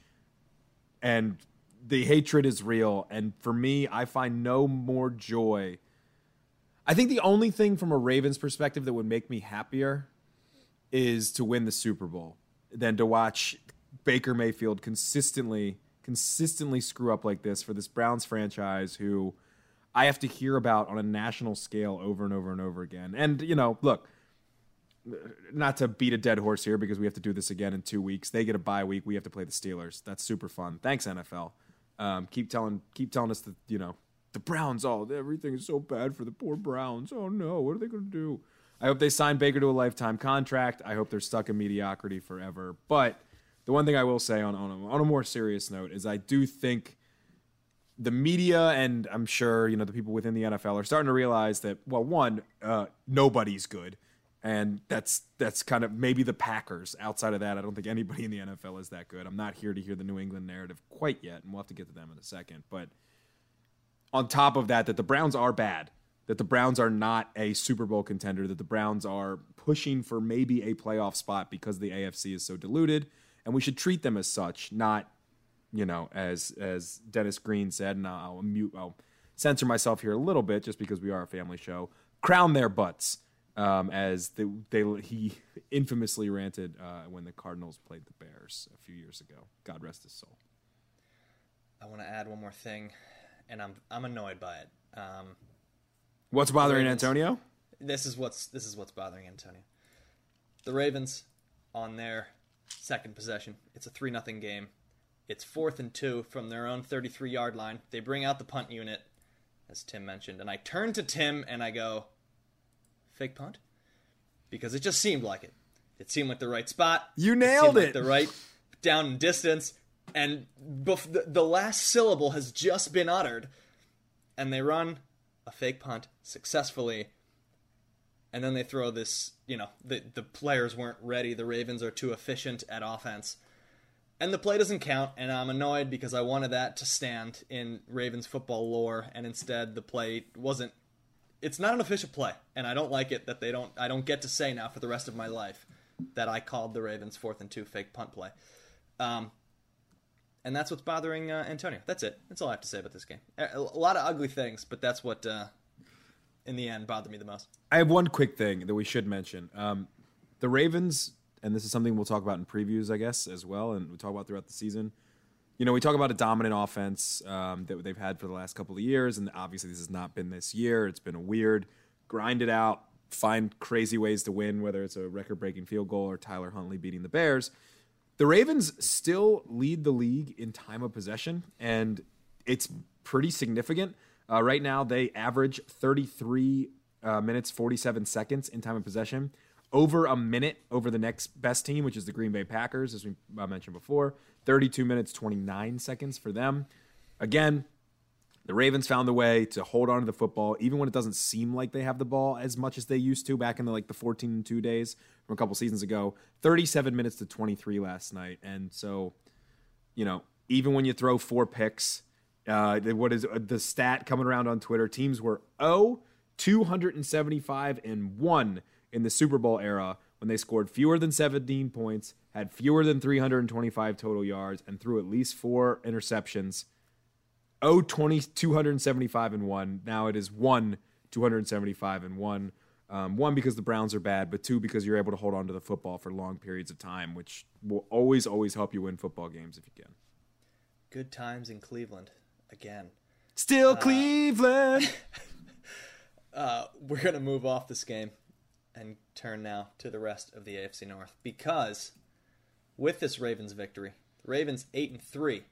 B: and the hatred is real. And for me, I find no more joy. I think the only thing from a Ravens perspective that would make me happier is to win the Super Bowl than to watch Baker Mayfield consistently consistently screw up like this for this Browns franchise who I have to hear about on a national scale over and over and over again. And, you know, look, not to beat a dead horse here because we have to do this again in two weeks. They get a bye week. We have to play the Steelers. That's super fun. Thanks, NFL. Um, keep telling keep telling us that, you know, the Browns, oh, everything is so bad for the poor Browns. Oh, no. What are they going to do? I hope they sign Baker to a lifetime contract. I hope they're stuck in mediocrity forever. But the one thing I will say on, on, a, on a more serious note is I do think – the media and I'm sure you know the people within the NFL are starting to realize that well, one, uh, nobody's good, and that's that's kind of maybe the Packers. Outside of that, I don't think anybody in the NFL is that good. I'm not here to hear the New England narrative quite yet, and we'll have to get to them in a second. But on top of that, that the Browns are bad, that the Browns are not a Super Bowl contender, that the Browns are pushing for maybe a playoff spot because the AFC is so diluted, and we should treat them as such, not you know, as as Dennis Green said, and I'll mute, I'll censor myself here a little bit just because we are a family show. Crown their butts, um, as they, they he (laughs) infamously ranted uh, when the Cardinals played the Bears a few years ago. God rest his soul.
A: I want to add one more thing, and I'm I'm annoyed by it. Um,
B: what's bothering Ravens, Antonio?
A: This is what's this is what's bothering Antonio. The Ravens on their second possession. It's a three nothing game. It's fourth and two from their own 33 yard line. They bring out the punt unit, as Tim mentioned. And I turn to Tim and I go, fake punt? Because it just seemed like it. It seemed like the right spot.
B: You nailed it.
A: it. Like the right down and distance. And bef- the, the last syllable has just been uttered. And they run a fake punt successfully. And then they throw this, you know, the, the players weren't ready. The Ravens are too efficient at offense and the play doesn't count, and I'm annoyed because I wanted that to stand in Ravens football lore, and instead the play wasn't. It's not an official play, and I don't like it that they don't. I don't get to say now for the rest of my life that I called the Ravens fourth and two fake punt play. Um, and that's what's bothering uh, Antonio. That's it. That's all I have to say about this game. A lot of ugly things, but that's what, uh, in the end, bothered me the most.
B: I have one quick thing that we should mention. Um, the Ravens and this is something we'll talk about in previews, I guess, as well, and we talk about throughout the season. You know, we talk about a dominant offense um, that they've had for the last couple of years, and obviously this has not been this year. It's been a weird, grind it out, find crazy ways to win, whether it's a record-breaking field goal or Tyler Huntley beating the Bears. The Ravens still lead the league in time of possession, and it's pretty significant. Uh, right now, they average 33 uh, minutes, 47 seconds in time of possession over a minute over the next best team, which is the Green Bay Packers, as we mentioned before. 32 minutes, 29 seconds for them. Again, the Ravens found a way to hold on to the football, even when it doesn't seem like they have the ball as much as they used to back in the like the 14 and 2 days from a couple seasons ago. 37 minutes to 23 last night. And so, you know, even when you throw four picks, uh, what is uh, the stat coming around on Twitter? Teams were 0, 275 and 1 in the Super Bowl era when they scored fewer than 17 points, had fewer than 325 total yards, and threw at least four interceptions. Oh, 20, 275 and one. Now it is one 275 and one. Um, one because the Browns are bad, but two because you're able to hold on to the football for long periods of time, which will always, always help you win football games if you can.
A: Good times in Cleveland again.
B: Still uh, Cleveland. (laughs)
A: uh, we're gonna move off this game and turn now to the rest of the AFC North because with this Ravens victory, Ravens 8 and 3.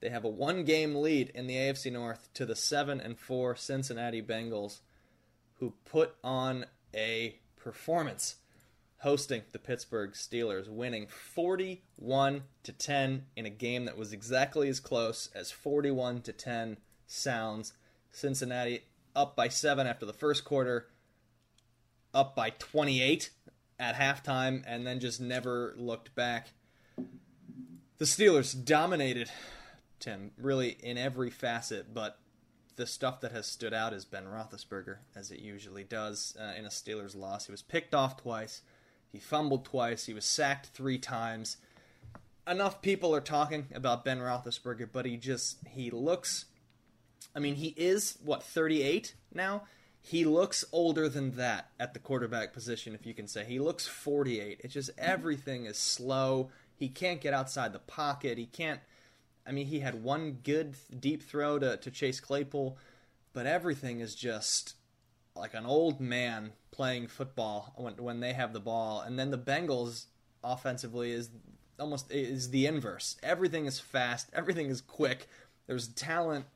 A: They have a one-game lead in the AFC North to the 7 and 4 Cincinnati Bengals who put on a performance hosting the Pittsburgh Steelers, winning 41 to 10 in a game that was exactly as close as 41 to 10 sounds. Cincinnati up by 7 after the first quarter, up by 28 at halftime and then just never looked back. The Steelers dominated Tim really in every facet, but the stuff that has stood out is Ben Roethlisberger, as it usually does uh, in a Steelers loss. He was picked off twice, he fumbled twice, he was sacked three times. Enough people are talking about Ben Roethlisberger, but he just he looks. I mean, he is what 38 now. He looks older than that at the quarterback position, if you can say. He looks 48. It's just everything is slow. He can't get outside the pocket. He can't I mean, he had one good deep throw to, to Chase Claypool, but everything is just like an old man playing football when, when they have the ball. And then the Bengals offensively is almost is the inverse. Everything is fast, everything is quick. There's talent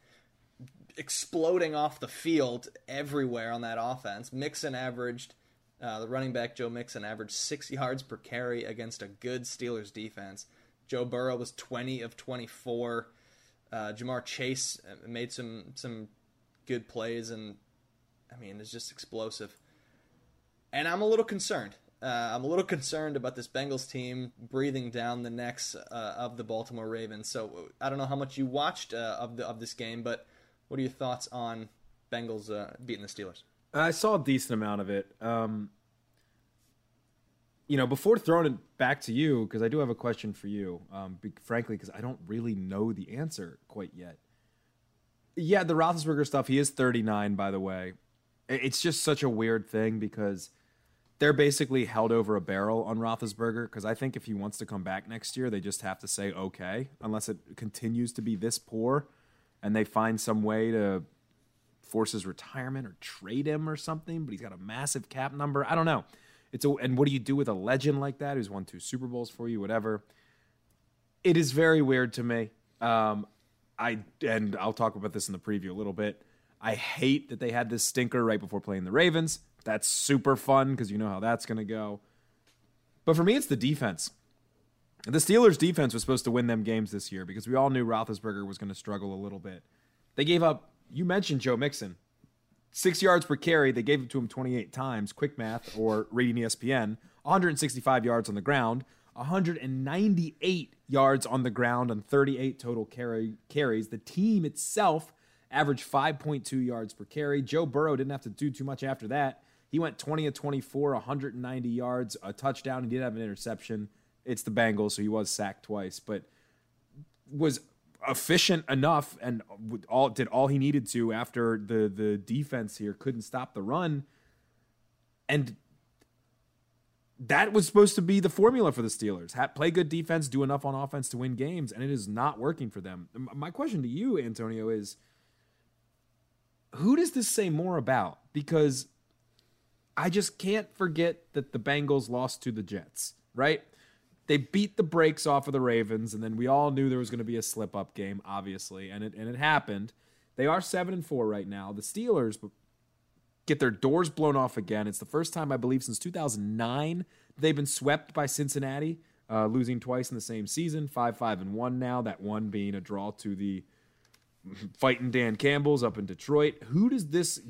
A: exploding off the field everywhere on that offense. Mixon averaged uh, the running back Joe Mixon averaged six yards per carry against a good Steelers defense. Joe Burrow was 20 of 24. Uh, Ja'Marr Chase uh, made some some good plays, and I mean, it's just explosive. And I'm a little concerned. Uh, I'm a little concerned about this Bengals team breathing down the necks uh, of the Baltimore Ravens. So I don't know how much you watched uh, of the of this game, but what are your thoughts on Bengals uh, beating the Steelers?
B: I saw a decent amount of it. Um, you know, before throwing it back to you, because I do have a question for you, um, be, frankly, because I don't really know the answer quite yet. Yeah, the Roethlisberger stuff. He is 39, by the way. It's just such a weird thing because they're basically held over a barrel on Roethlisberger. Because I think if he wants to come back next year, they just have to say okay, unless it continues to be this poor, and they find some way to force his retirement or trade him or something. But he's got a massive cap number. I don't know. It's a, and what do you do with a legend like that who's won two Super Bowls for you, whatever? It is very weird to me. Um, I and I'll talk about this in the preview a little bit. I hate that they had this stinker right before playing the Ravens. That's super fun because you know how that's going to go. But for me, it's the defense. The Steelers' defense was supposed to win them games this year because we all knew Roethlisberger was going to struggle a little bit. They gave up. You mentioned Joe Mixon six yards per carry. They gave it to him 28 times. Quick math or reading ESPN. 165 yards on the ground, 198 yards on the ground on 38 total carry, carries. The team itself averaged 5.2 yards per carry. Joe Burrow didn't have to do too much after that. He went 20 of 24, 190 yards, a touchdown. He did have an interception. It's the Bengals, so he was sacked twice, but was efficient enough and all did all he needed to after the the defense here couldn't stop the run and that was supposed to be the formula for the Steelers. Play good defense, do enough on offense to win games, and it is not working for them. My question to you, Antonio, is who does this say more about? Because I just can't forget that the Bengals lost to the Jets, right? They beat the brakes off of the Ravens, and then we all knew there was going to be a slip up game, obviously, and it and it happened. They are seven and four right now. The Steelers get their doors blown off again. It's the first time I believe since 2009 they've been swept by Cincinnati, uh, losing twice in the same season. Five five and one now. That one being a draw to the fighting Dan Campbell's up in Detroit. Who does this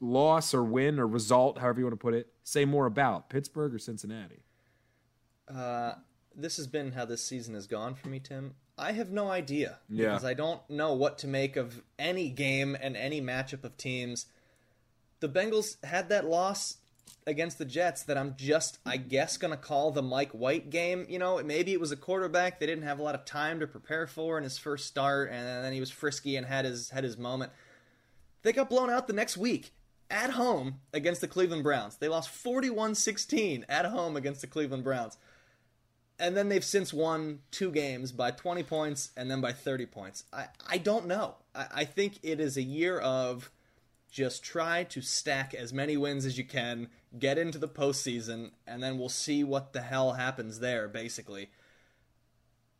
B: loss or win or result, however you want to put it, say more about Pittsburgh or Cincinnati?
A: Uh, this has been how this season has gone for me, Tim. I have no idea
B: yeah.
A: because I don't know what to make of any game and any matchup of teams. The Bengals had that loss against the Jets that I'm just, I guess, going to call the Mike White game. You know, maybe it was a quarterback they didn't have a lot of time to prepare for in his first start, and then he was frisky and had his had his moment. They got blown out the next week at home against the Cleveland Browns. They lost 41-16 at home against the Cleveland Browns and then they've since won two games by 20 points and then by 30 points. I, I don't know. I, I think it is a year of just try to stack as many wins as you can, get into the postseason, and then we'll see what the hell happens there, basically.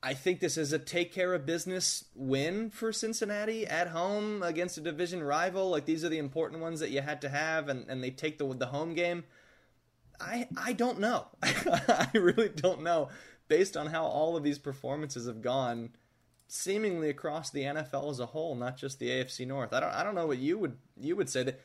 A: I think this is a take care of business win for Cincinnati at home against a division rival. Like these are the important ones that you had to have, and, and they take the the home game. I I don't know. (laughs) I really don't know. Based on how all of these performances have gone, seemingly across the NFL as a whole, not just the AFC North. I don't I don't know what you would you would say that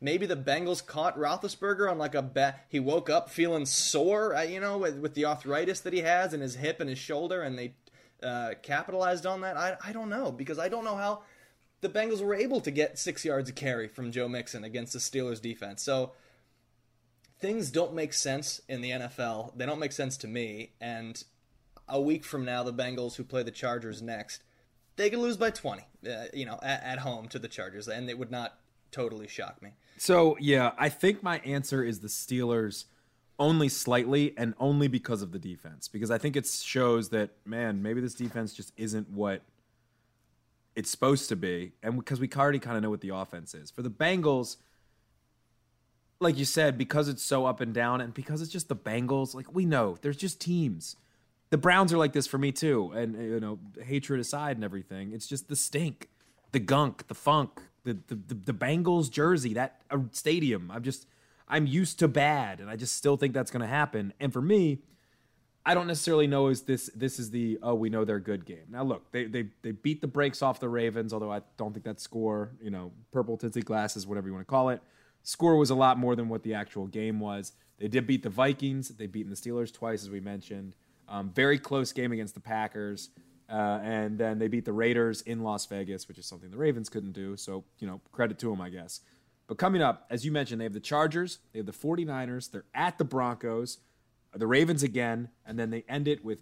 A: maybe the Bengals caught Roethlisberger on like a bet. He woke up feeling sore, uh, you know, with, with the arthritis that he has in his hip and his shoulder, and they uh, capitalized on that. I I don't know because I don't know how the Bengals were able to get six yards of carry from Joe Mixon against the Steelers defense. So things don't make sense in the NFL. They don't make sense to me, and a week from now, the Bengals, who play the Chargers next, they could lose by 20, uh, you know, at, at home to the Chargers, and it would not totally shock me.
B: So, yeah, I think my answer is the Steelers only slightly and only because of the defense. Because I think it shows that, man, maybe this defense just isn't what it's supposed to be. And because we already kind of know what the offense is. For the Bengals, like you said, because it's so up and down and because it's just the Bengals, like we know there's just teams the Browns are like this for me too. And you know, hatred aside and everything, it's just the stink, the gunk, the funk, the the the, the Bengals jersey, that uh, stadium. I'm just I'm used to bad, and I just still think that's going to happen. And for me, I don't necessarily know is this this is the oh we know they're good game. Now look, they they they beat the brakes off the Ravens, although I don't think that score, you know, purple tinted glasses, whatever you want to call it, score was a lot more than what the actual game was. They did beat the Vikings. They beaten the Steelers twice, as we mentioned. Um, very close game against the Packers. Uh, and then they beat the Raiders in Las Vegas, which is something the Ravens couldn't do. So, you know, credit to them, I guess. But coming up, as you mentioned, they have the Chargers, they have the 49ers, they're at the Broncos, the Ravens again, and then they end it with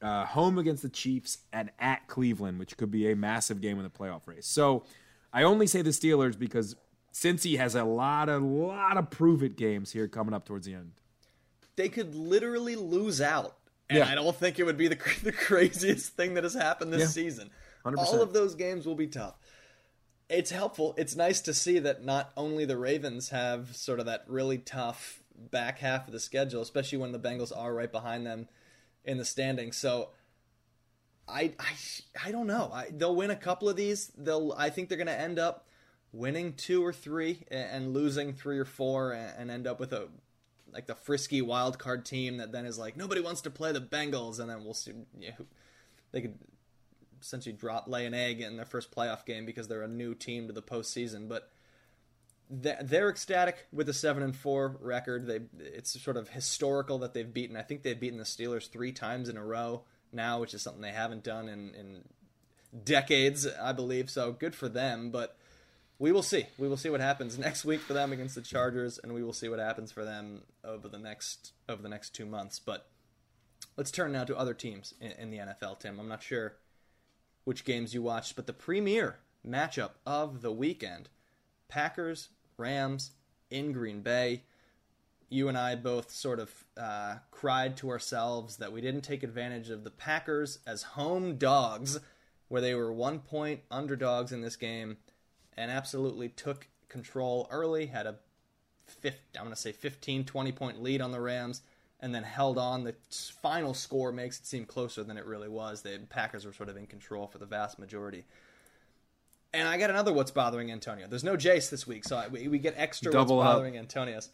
B: uh, home against the Chiefs and at Cleveland, which could be a massive game in the playoff race. So I only say the Steelers because Cincy has a lot, a lot of prove it games here coming up towards the end.
A: They could literally lose out and yeah. I don't think it would be the, (laughs) the craziest thing that has happened this yeah. season. 100%. All of those games will be tough. It's helpful. It's nice to see that not only the Ravens have sort of that really tough back half of the schedule, especially when the Bengals are right behind them in the standings. So I I, I don't know. I, they'll win a couple of these. They'll I think they're going to end up winning two or three and, losing three or four and end up with a like the frisky wild card team that then is like nobody wants to play the Bengals, and then we'll see. Know, they could essentially drop lay an egg in their first playoff game because they're a new team to the postseason. But they're ecstatic with the seven and four record. They it's sort of historical that they've beaten. I think they've beaten the Steelers three times in a row now, which is something they haven't done in in decades, I believe. So good for them, but we will see. We will see what happens next week for them against the Chargers, and we will see what happens for them over the next over the next two months. But let's turn now to other teams in, in the NFL. Tim, I'm not sure which games you watched, but the premier matchup of the weekend: Packers Rams in Green Bay. You and I both sort of uh, cried to ourselves that we didn't take advantage of the Packers as home dogs, where they were one point underdogs in this game and absolutely took control early, had a fifth, I'm going to say 15, 20 point lead on the Rams, and then held on. The final score makes it seem closer than it really was. The Packers were sort of in control for the vast majority. And I got another what's bothering Antonio. There's no Jace this week, so we, we get extra Double what's bothering Antonius.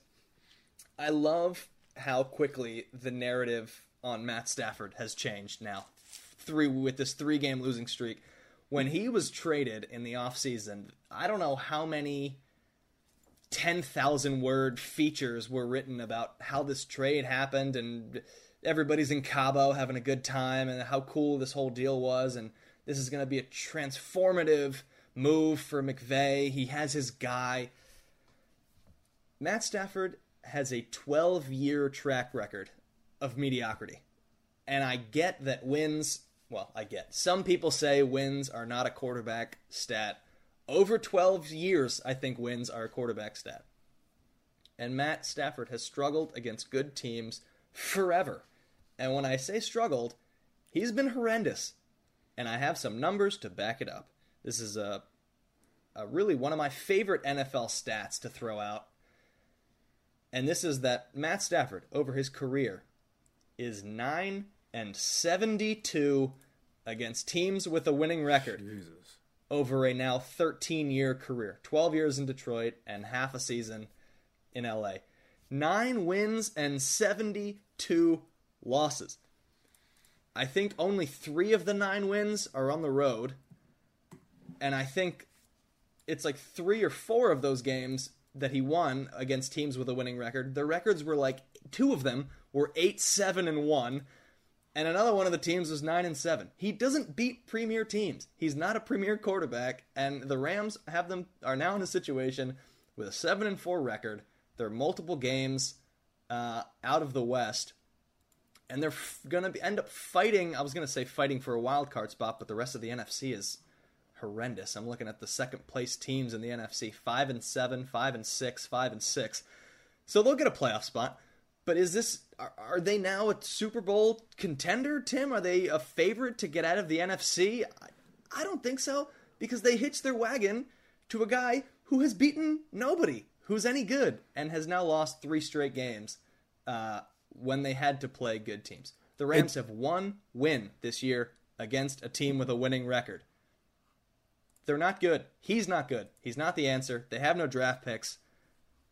A: I love how quickly the narrative on Matt Stafford has changed now. Three with this three game losing streak when he was traded in the offseason, I don't know how many 10,000 word features were written about how this trade happened and everybody's in Cabo having a good time and how cool this whole deal was and this is going to be a transformative move for McVay. He has his guy. Matt Stafford has a 12 year track record of mediocrity. And I get that wins well, I get. Some people say wins are not a quarterback stat. Over 12 years, I think wins are a quarterback stat. And Matt Stafford has struggled against good teams forever. And when I say struggled, he's been horrendous. And I have some numbers to back it up. This is a uh, really one of my favorite NFL stats to throw out. And this is that Matt Stafford, over his career, is 9 and 72 against teams with a winning record
B: Jesus.
A: Over a now 13 year career 12 years in Detroit and half a season in LA. Nine wins and 72 losses. I think only three of the nine wins are on the road. And I think it's like three or four of those games that he won against teams with a winning record. The records were like two of them were 8 7 and 1 and another one of the teams was 9 and 7. He doesn't beat premier teams. He's not a premier quarterback and the Rams have them are now in a situation with a 7 and 4 record. There are multiple games uh, out of the West and they're f- going to end up fighting, I was going to say fighting for a wild card spot, but the rest of the NFC is horrendous. I'm looking at the second place teams in the NFC, 5 and 7, 5 and 6, 5 and 6. So they'll get a playoff spot. But is this are, are they now a Super Bowl contender, Tim? Are they a favorite to get out of the NFC? I, I don't think so because they hitched their wagon to a guy who has beaten nobody, who's any good, and has now lost three straight games uh, when they had to play good teams. The Rams have one win this year against a team with a winning record. They're not good. He's not good. He's not the answer. They have no draft picks.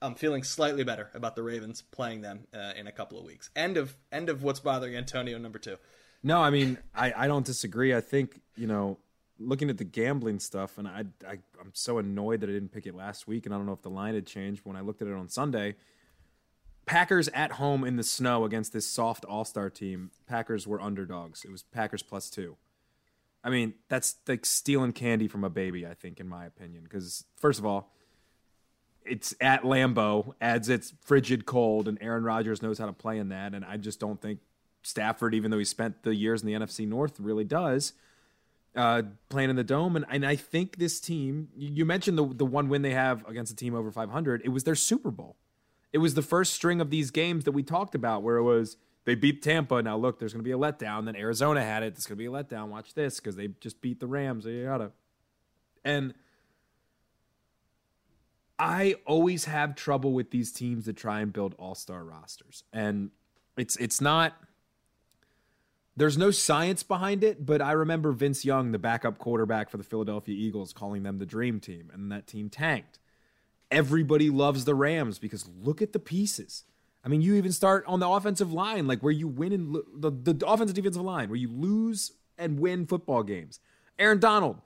A: I'm feeling slightly better about the Ravens playing them uh, in a couple of weeks. End of end of what's bothering Antonio number two.
B: No, I mean I, I don't disagree. I think you know looking at the gambling stuff, and I, I I'm so annoyed that I didn't pick it last week, and I don't know if the line had changed. But when I looked at it on Sunday, Packers at home in the snow against this soft All Star team. Packers were underdogs. It was Packers plus two. I mean, that's like stealing candy from a baby. I think, in my opinion, because first of all it's at Lambeau, adds its frigid cold, and Aaron Rodgers knows how to play in that. And I just don't think Stafford, even though he spent the years in the NFC North, really does. Uh, playing in the dome, and, and I think this team. You mentioned the the one win they have against a team over 500. It was their Super Bowl. It was the first string of these games that we talked about, where it was they beat Tampa. Now look, there's going to be a letdown. Then Arizona had it. There's going to be a letdown. Watch this because they just beat the Rams. Gotta. And I always have trouble with these teams that try and build all-star rosters. And it's it's not there's no science behind it, but I remember Vince Young, the backup quarterback for the Philadelphia Eagles, calling them the dream team, and that team tanked. Everybody loves the Rams because look at the pieces. I mean, you even start on the offensive line, like where you win in the, the offensive defensive line, where you lose and win football games. Aaron Donald,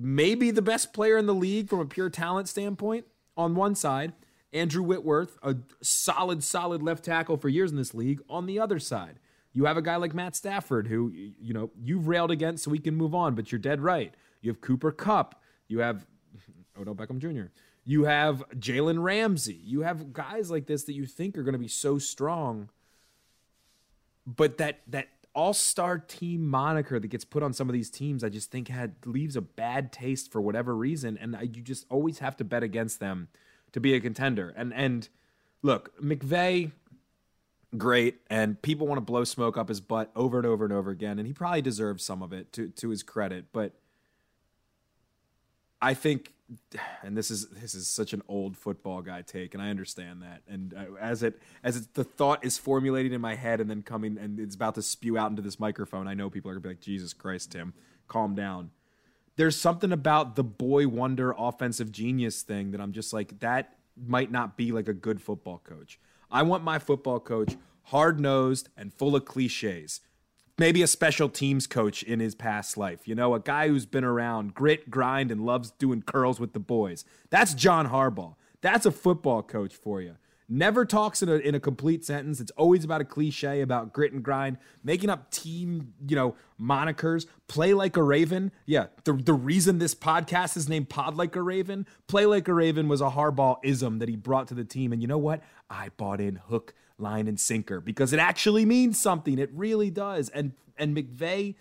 B: maybe the best player in the league from a pure talent standpoint on one side. Andrew Whitworth, a solid, solid left tackle for years in this league, on the other side. You have a guy like Matt Stafford, who you know you've railed against, so we can move on. But you're dead right. You have Cooper Kupp. You have (laughs) Odell Beckham Jr. You have Jalen Ramsey. You have guys like this that you think are going to be so strong, but that that all star team moniker that gets put on some of these teams, I just think had leaves a bad taste for whatever reason, and you just always have to bet against them to be a contender. And and look, McVay, great, and people want to blow smoke up his butt over and over and over again, and he probably deserves some of it to to his credit, but I think (sighs) and this is this is such an old football guy take, and I understand that. And uh, as it as it, the thought is formulating in my head, and then coming and it's about to spew out into this microphone, I know people are gonna be like, "Jesus Christ, Tim, calm down." There's something about the boy wonder offensive genius thing that I'm just like that might not be like a good football coach. I want my football coach hard nosed and full of cliches maybe a special teams coach in his past life. You know, a guy who's been around, grit, grind, and loves doing curls with the boys. That's John Harbaugh. That's a football coach for you. Never talks in a, in a complete sentence. It's always about a cliche about grit and grind, making up team, you know, monikers. Play like a Raven. Yeah, the, the reason this podcast is named Pod Like a Raven, Play Like a Raven was a Harbaugh ism that he brought to the team. And you know what? I bought in hook, line and sinker because it actually means something. It really does. And and McVay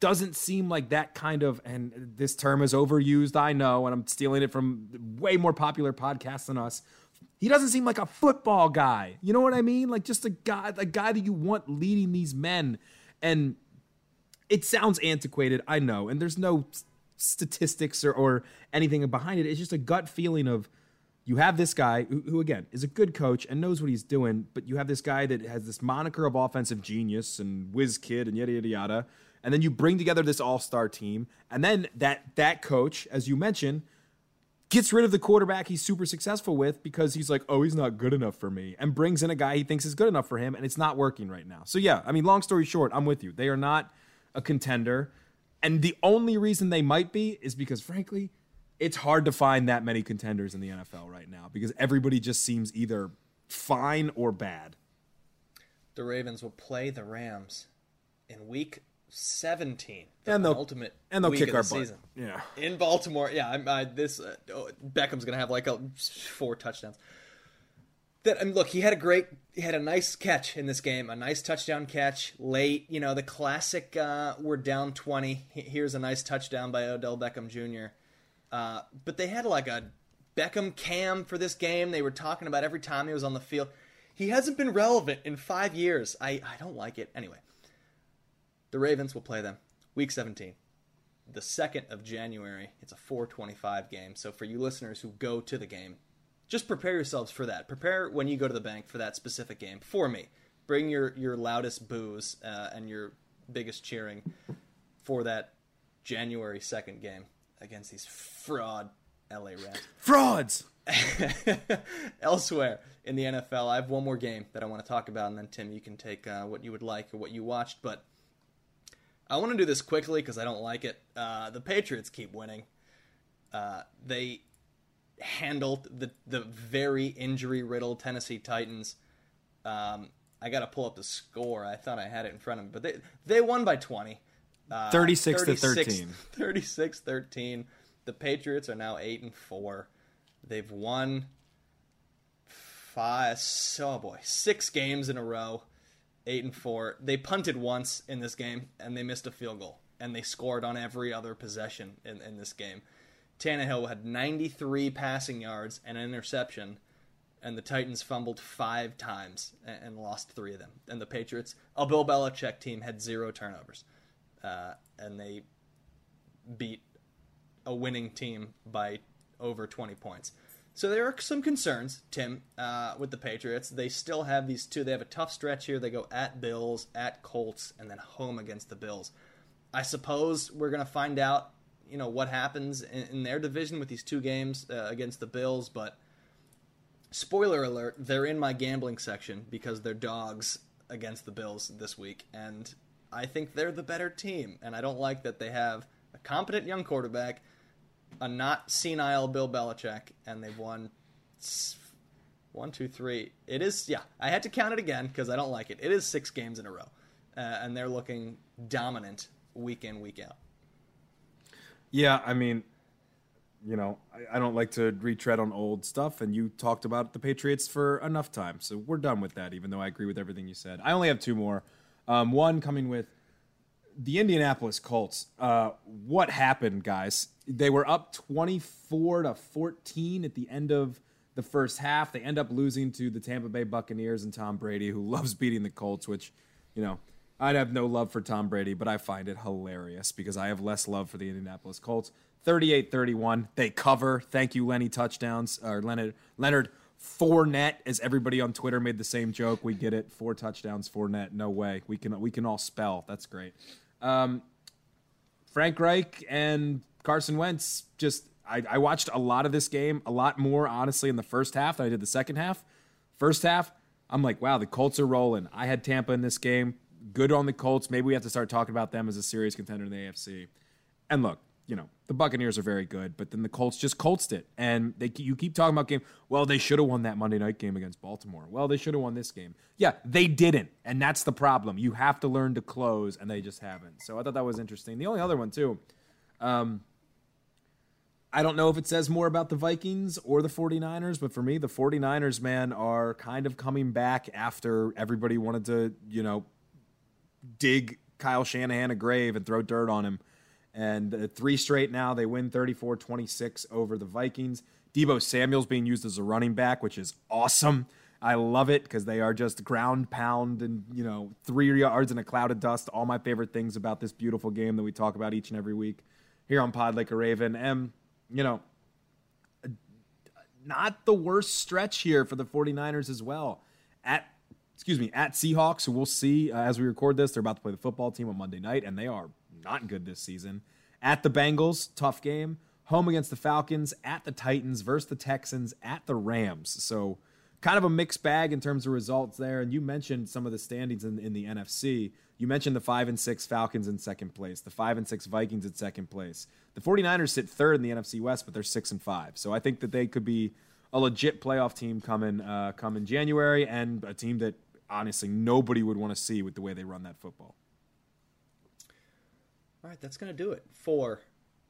B: doesn't seem like that kind of and this term is overused, I know, and I'm stealing it from way more popular podcasts than us. He doesn't seem like a football guy. You know what I mean? Like just a guy a guy that you want leading these men. And it sounds antiquated, I know, and there's no statistics or, or anything behind it. It's just a gut feeling of you have this guy who, who, again is a good coach and knows what he's doing, but you have this guy that has this moniker of offensive genius and whiz kid and yada yada yada, and then you bring together this all star team, and then that that coach, as you mentioned, gets rid of the quarterback he's super successful with because he's like, oh, he's not good enough for me, and brings in a guy he thinks is good enough for him, and it's not working right now. So yeah, I mean, long story short, I'm with you. They are not a contender, and the only reason they might be is because frankly it's hard to find that many contenders in the NFL right now because everybody just seems either fine or bad.
A: The Ravens will play the Rams in week 17, the
B: and they'll,
A: ultimate
B: and they'll kick our
A: the
B: butt.
A: season.
B: Yeah,
A: in Baltimore. Yeah, I'm, I, this uh, oh, Beckham's gonna have like a four touchdowns. That I mean, look, he had a great, he had a nice catch in this game, a nice touchdown catch late. You know, the classic. Uh, we're down twenty. Here's a nice touchdown by Odell Beckham Jr. Uh, but they had like a Beckham cam for this game. They were talking about every time he was on the field. He hasn't been relevant in five years. I, I don't like it. Anyway, the Ravens will play them week 17, the 2nd of January. It's a 425 game. So for you listeners who go to the game, just prepare yourselves for that. Prepare when you go to the bank for that specific game. For me, bring your, your loudest boos uh, and your biggest cheering for that January 2nd game against these fraud LA Rams. (laughs)
B: Frauds! (laughs)
A: Elsewhere in the NFL, I have one more game that I want to talk about, and then Tim, you can take uh, what you would like or what you watched. But I want to do this quickly because I don't like it. Uh, the Patriots keep winning. Uh, they handled the the very injury riddled Tennessee Titans. Um, I got to pull up the score. I thought I had it in front of me, but they they won by twenty.
B: Uh, 36, 36 to 13. (laughs)
A: 36 13. The Patriots are now 8 and 4. They've won five, oh boy, six games in a row, 8 and 4. They punted once in this game and they missed a field goal. And they scored on every other possession in, in this game. Tannehill had 93 passing yards and an interception, and the Titans fumbled five times and, and lost three of them. And the Patriots, a Bill Belichick team, had zero turnovers uh, and they beat a winning team by over 20 points. So there are some concerns, Tim, uh, with the Patriots. They still have these two. They have a tough stretch here. They go at Bills, at Colts, and then home against the Bills. I suppose we're going to find out, you know, what happens in, in their division with these two games uh, against the Bills. But spoiler alert, they're in my gambling section because they're dogs against the Bills this week, and I think they're the better team, and I don't like that they have a competent young quarterback, a not senile Bill Belichick, and they've won one, two, three. It is yeah. I had to count it again because I don't like it. It is six games in a row, uh, and they're looking dominant week in, week out.
B: Yeah, I mean, you know, I, I, don't like to retread on old stuff, and you talked about the Patriots for enough time, so we're done with that. Even though I agree with everything you said, I only have two more. Um, one coming with the Indianapolis Colts. Uh, what happened, guys? They were up 24 to 14 at the end of the first half. They end up losing to the Tampa Bay Buccaneers and Tom Brady, who (laughs) loves beating the Colts, which, you know, I'd have no love for Tom Brady, but I find it hilarious because I have less love for the Indianapolis Colts. 38 31. They cover. Thank you, Lenny touchdowns, or Leonard, Leonard Fournette, as everybody on Twitter made the same joke. We get it. Four touchdowns, four net. No way. We can we can all spell. That's great. Um, Frank Reich and Carson Wentz. Just I, I watched a lot of this game, a lot more honestly in the first half than I did the second half. First half, I'm like, wow, the Colts are rolling. I had Tampa in this game. Good on the Colts. Maybe we have to start talking about them as a serious contender in the AFC. And look, you know, the Buccaneers are very good, but then the Colts just Coltsed it. And they you keep talking about game, well, they should have won that Monday night game against Baltimore. Well, they should have won this game. Yeah, they didn't. And that's the problem. You have to learn to close, and they just haven't. So I thought that was interesting. The only other one, too, um, I don't know if it says more about the Vikings or the 49ers, but for me, the 49ers, man, are kind of coming back after everybody wanted to, you know, dig Kyle Shanahan a grave and throw dirt on him. And uh, three straight now, they win 34 26 over the Vikings. Deebo Samuel's being used as a running back, which is awesome. I love it because they are just ground pound and, you know, three yards in a cloud of dust. All my favorite things about this beautiful game that we talk about each and every week. here on Pod Like a Raven. And, you know, not the worst stretch here for the 49ers as well. At excuse me, at Seahawks, we'll see uh, as we record this. They're about to play the football team on Monday night, and they are not good this season. At the Bengals, tough game. Home against the Falcons, at the Titans, versus the Texans, at the Rams. So kind of a mixed bag in terms of results there. And you mentioned some of the standings in, in the NFC. You mentioned the five and six Falcons in second place, the five and six Vikings in second place. The 49ers sit third in the NFC West, but they're six and five. So I think that they could be a legit playoff team coming uh, come in January, and a team that honestly nobody would want to see with the way they run that football.
A: All right, that's going to do it for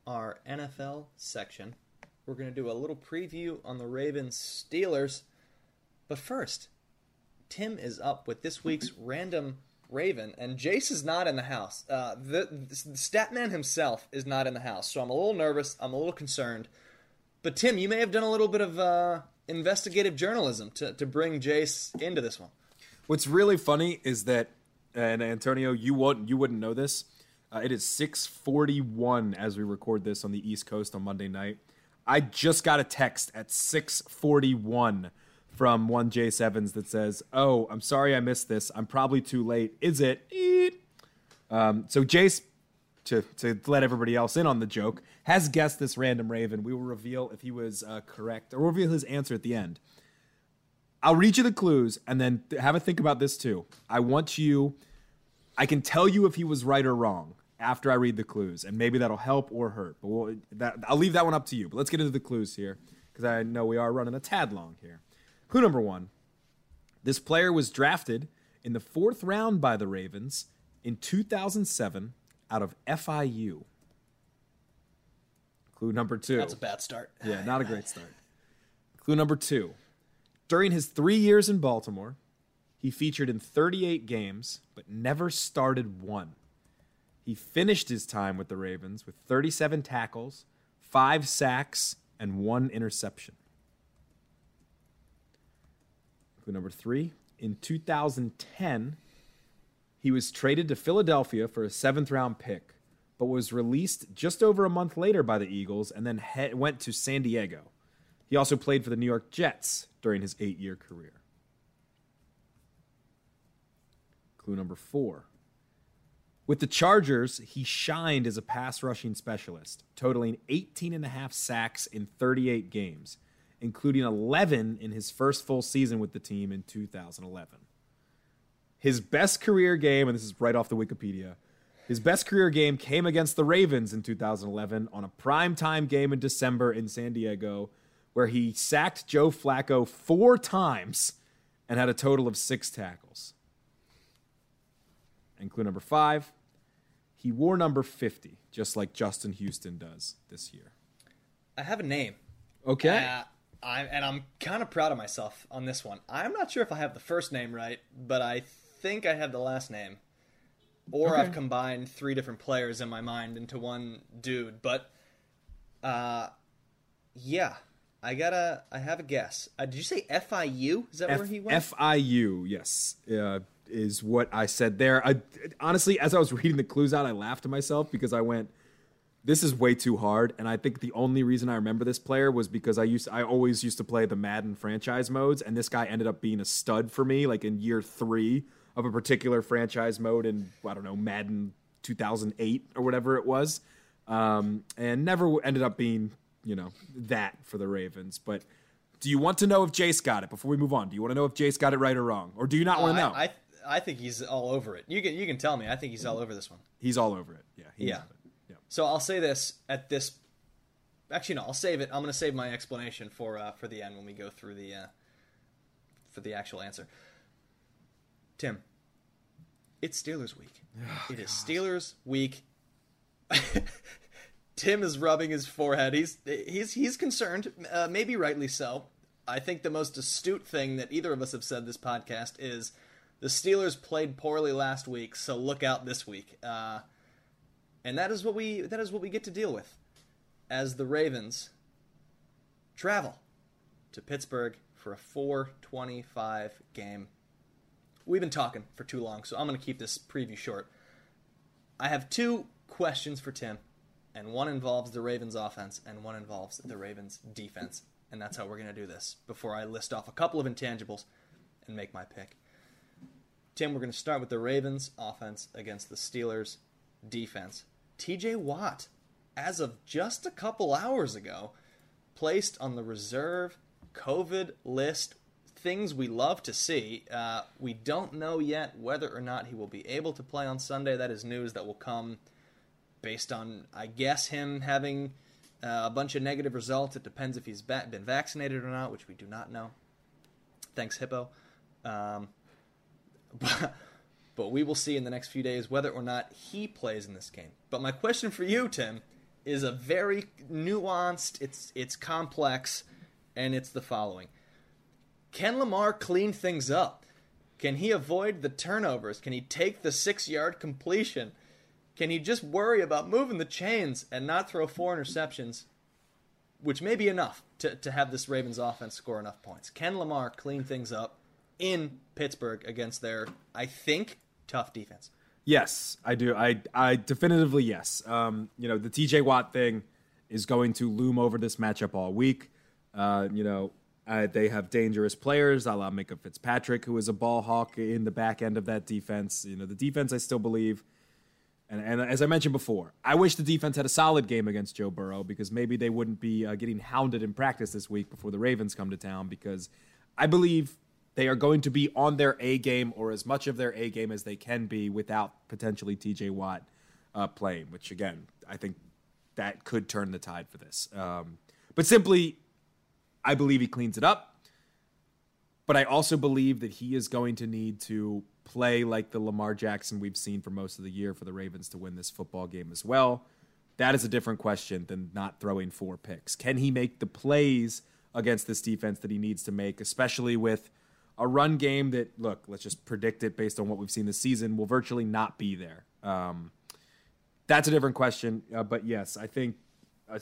A: our NFL section. We're going to do a little preview on the Ravens Steelers. But first, Tim is up with this week's (laughs) random Raven, and Jace is not in the house. Uh, the, the Statman himself is not in the house, so I'm a little nervous. I'm a little concerned. But Tim, you may have done a little bit of uh, investigative journalism to, to bring Jace into this one.
B: What's really funny is that, and Antonio, you wouldn't you wouldn't know this. Uh, it is 6:41 as we record this on the East Coast on Monday night. I just got a text at 6:41 from one Jace Evans that says, "Oh, I'm sorry I missed this. I'm probably too late. Is it?" Um, so Jace, to to let everybody else in on the joke, has guessed this random Raven. We will reveal if he was uh, correct or reveal his answer at the end. I'll read you the clues and then have a think about this too. I want you. I can tell you if he was right or wrong after I read the clues, and maybe that'll help or hurt. But we'll, that, I'll leave that one up to you. But let's get into the clues here because I know we are running a tad long here. Clue number one this player was drafted in the fourth round by the Ravens in 2007 out of FIU. Clue number two.
A: That's a bad start.
B: Yeah, not a great start. Clue number two. During his three years in Baltimore, he featured in 38 games, but never started one. He finished his time with the Ravens with 37 tackles, five sacks, and one interception. Clue number three. In 2010, he was traded to Philadelphia for a seventh round pick, but was released just over a month later by the Eagles and then he- went to San Diego. He also played for the New York Jets during his eight year career. Clue number four. With the Chargers, he shined as a pass rushing specialist, totaling 18 and a half sacks in 38 games including 11 in his first full season with the team in 2011. His best career game, and this is right off the Wikipedia, his best career game came against the Ravens in 2011 on a primetime game in December in San Diego, where he sacked Joe Flacco four times and had a total of six tackles. And clue number five, he wore number 50, just like Justin Houston does this year.
A: I have a name.
B: Okay.
A: Uh, I'm, and I'm kind of proud of myself on this one. I'm not sure if I have the first name right, but I think I have the last name. Or
B: Okay.
A: I've combined three different players in my mind into one dude. But, uh, yeah, I gotta. I have a guess. Uh, did you say FIU? Is that
B: F-
A: where he went?
B: FIU, yes, uh, is what I said there. I honestly, as I was (laughs) reading the clues out, I laughed to myself because I went, "This is way too hard." And I think the only reason I remember this player was because I used, I always used to play the Madden franchise modes, and this guy ended up being a stud for me, like in year three of a particular franchise mode in I don't know Madden 2008 or whatever it was, um, and never ended up being you know that for the Ravens, but. Do you want to know if Jace got it before we move on? Do you want to know if Jace got it right or wrong, or do you not want to know?
A: I, I think he's all over it. You can you can tell me. I think he's all over this one.
B: He's all over it. Yeah.
A: Yeah.
B: it. Yeah.
A: So I'll say this at this. Actually, no. I'll save it. I'm going to save my explanation for uh, for the end when we go through the uh, for the actual answer. Tim, it's Steelers week. (sighs) it is Steelers week. (laughs) Tim is rubbing his forehead. He's he's he's concerned, uh, maybe rightly so. I think the most astute thing that either of us have said this podcast is the Steelers played poorly last week, so look out this week. Uh, and that is what we that is what we get to deal with as the Ravens travel to Pittsburgh for a 425 game. We've been talking for too long, so I'm going to keep this preview short. I have two questions for Tim. and one involves the Ravens offense, and one involves the Ravens defense. And that's how we're going to do this before I list off a couple of intangibles and make my pick. Tim, we're going to start with the Ravens offense against the Steelers defense. TJ Watt, as of just a couple hours ago, placed on the reserve COVID list. Things we love to see. Uh, we don't know yet whether or not he will be able to play on Sunday. That is news that will come based on, I guess, him having uh, a bunch of negative results. It depends if he's been vaccinated or not, which we do not know. Thanks, Hippo. Um, but, but we will see in the next few days whether or not he plays in this game. But my question for you, Tim, is a very nuanced. It's it's complex and it's the following Can Lamar clean things up? Can he avoid the turnovers? Can he take the six yard completion? Can he just worry about moving the chains and not throw four interceptions, which may be enough to, to have this Ravens offense score enough points? Can Lamar clean things up in Pittsburgh against their, I think, tough defense?
B: Yes, I do. I, I definitively yes. Um, you know, the TJ Watt thing is going to loom over this matchup all week. Uh, you know, uh, they have dangerous players, a la Minkah Fitzpatrick, who is a ball hawk in the back end of that defense. You know, the defense, I still believe, and, and as I mentioned before, I wish the defense had a solid game against Joe Burrow because maybe they wouldn't be uh, getting hounded in practice this week before the Ravens come to town. Because I believe they are going to be on their A game or as much of their A game as they can be without potentially TJ Watt uh, playing, which again, I think that could turn the tide for this. Um, but simply, I believe he cleans it up. But I also believe that he is going to need to play like the Lamar Jackson we've seen for most of the year for the Ravens to win this football game as well. That is a different question than not throwing four picks. Can he make the plays against this defense that he needs to make, especially with a run game that, look, let's just predict it based on what we've seen this season, will virtually not be there? Um, that's a different question. Uh, but yes, I think uh,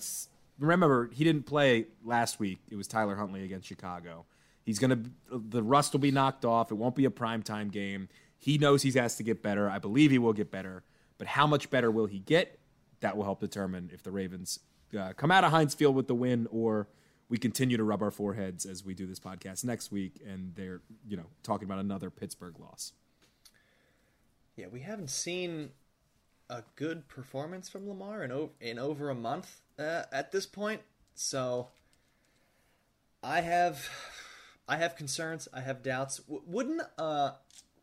B: remember he didn't play last week. It was Tyler Huntley against Chicago. He's gonna the rust will be knocked off. It won't be a primetime game. He knows he's asked to get better. I believe he will get better, but how much better will he get? That will help determine if the Ravens uh, come out of Heinz Field with the win or we continue to rub our foreheads as we do this podcast next week and they're you know talking about another Pittsburgh loss.
A: Yeah, we haven't seen a good performance from Lamar in over, in over a month uh, at this point. So I have I have concerns. I have doubts. W- wouldn't uh,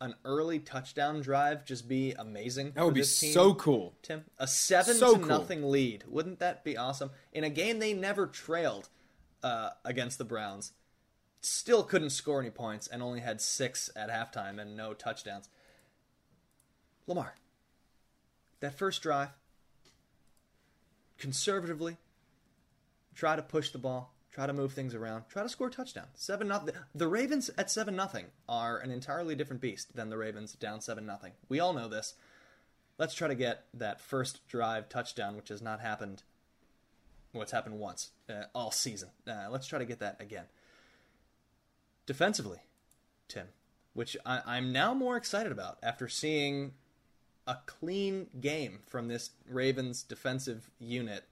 A: an early touchdown drive just be amazing?
B: That would be so cool,
A: Tim. A seven so to cool. nothing lead. Wouldn't that be awesome? In a game they never trailed uh, against the Browns, still couldn't score any points and only had six at halftime and no touchdowns. Lamar, that first drive, conservatively, try to push the ball, try to move things around, try to score a touchdown. Seven nothing. The Ravens at seven nothing are an entirely different beast than the Ravens down seven nothing. We all know this. Let's try to get that first drive touchdown, which has not happened. It's happened once uh, all season. Uh, let's try to get that again. Defensively, Tim, which I, I'm now more excited about after seeing a clean game from this Ravens defensive unit.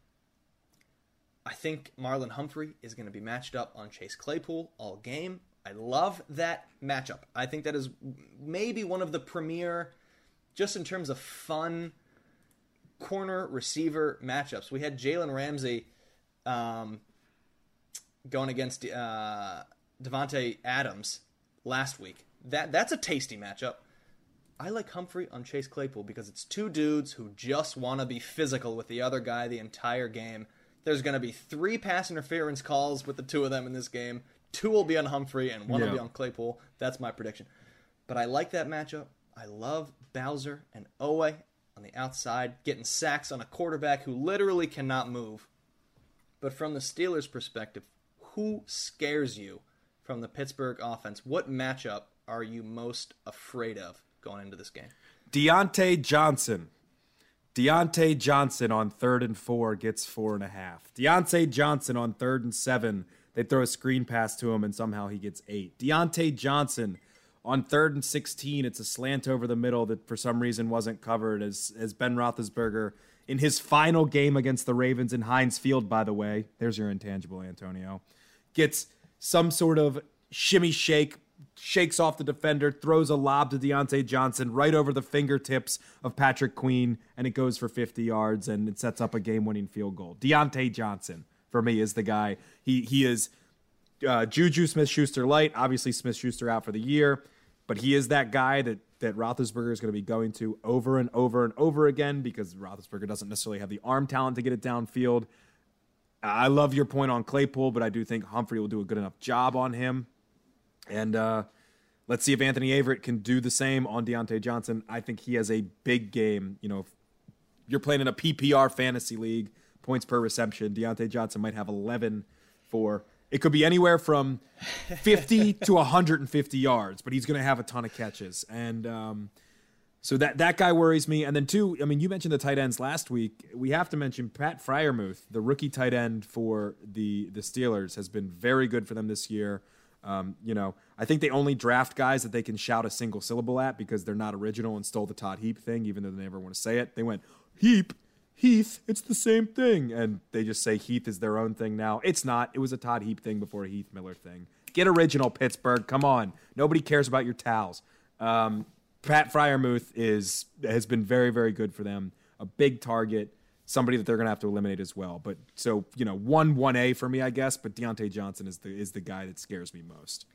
A: I think Marlon Humphrey is going to be matched up on Chase Claypool all game. I love that matchup. I think that is maybe one of the premier, just in terms of fun, corner receiver matchups. We had Jalen Ramsey um, going against uh, Davante Adams last week. That that's a tasty matchup. I like Humphrey on Chase Claypool because it's two dudes who just want to be physical with the other guy the entire game. There's going to be three pass interference calls with the two of them in this game. Two will be on Humphrey and one yeah. will be on Claypool. That's my prediction. But I like that matchup. I love Bowser and Oweh on the outside getting sacks on a quarterback who literally cannot move. But from the Steelers' perspective, who scares you from the Pittsburgh offense? What matchup are you most afraid of? going into this game.
B: Diontae Johnson. Diontae Johnson on third and four gets four and a half. Diontae Johnson on third and seven. They throw a screen pass to him and somehow he gets eight. Diontae Johnson on third and 16. It's a slant over the middle that for some reason wasn't covered as, as Ben Roethlisberger in his final game against the Ravens in Heinz Field, by the way, there's your intangible, Antonio, gets some sort of shimmy shake, shakes off the defender, throws a lob to Diontae Johnson right over the fingertips of Patrick Queen, and it goes for 50 yards and it sets up a game winning field goal. Diontae Johnson, for me, is the guy. He, he is uh, Juju Smith Schuster light. Obviously, Smith Schuster out for the year, but he is that guy that that Roethlisberger is going to be going to over and over and over again because Roethlisberger doesn't necessarily have the arm talent to get it downfield. I love your point on Claypool, but I do think Humphrey will do a good enough job on him. And uh, let's see if Anthony Averett can do the same on Diontae Johnson. I think he has a big game. You know, you're playing in a PPR fantasy league, points per reception, Diontae Johnson might have 11 for it could be anywhere from 50 (laughs) to 150 yards, but he's going to have a ton of catches. And um, so that that guy worries me. And then two, I mean, you mentioned the tight ends last week. We have to mention Pat Freiermuth, the rookie tight end for the the Steelers, has been very good for them this year. Um, you know, I think they only draft guys that they can shout a single syllable at because they're not original and stole the Todd Heap thing, even though they never want to say it. They went Heap Heath, it's the same thing. And they just say Heath is their own thing now. It's not. It was a Todd Heap thing before a Heath Miller thing. Get original, Pittsburgh. Come on. Nobody cares about your towels. Um, Pat Freiermuth is has been very, very good for them. A big target, somebody that they're to have to eliminate as well. But so you know, one one A for me, I guess. But Diontae Johnson is the is the guy that scares me most.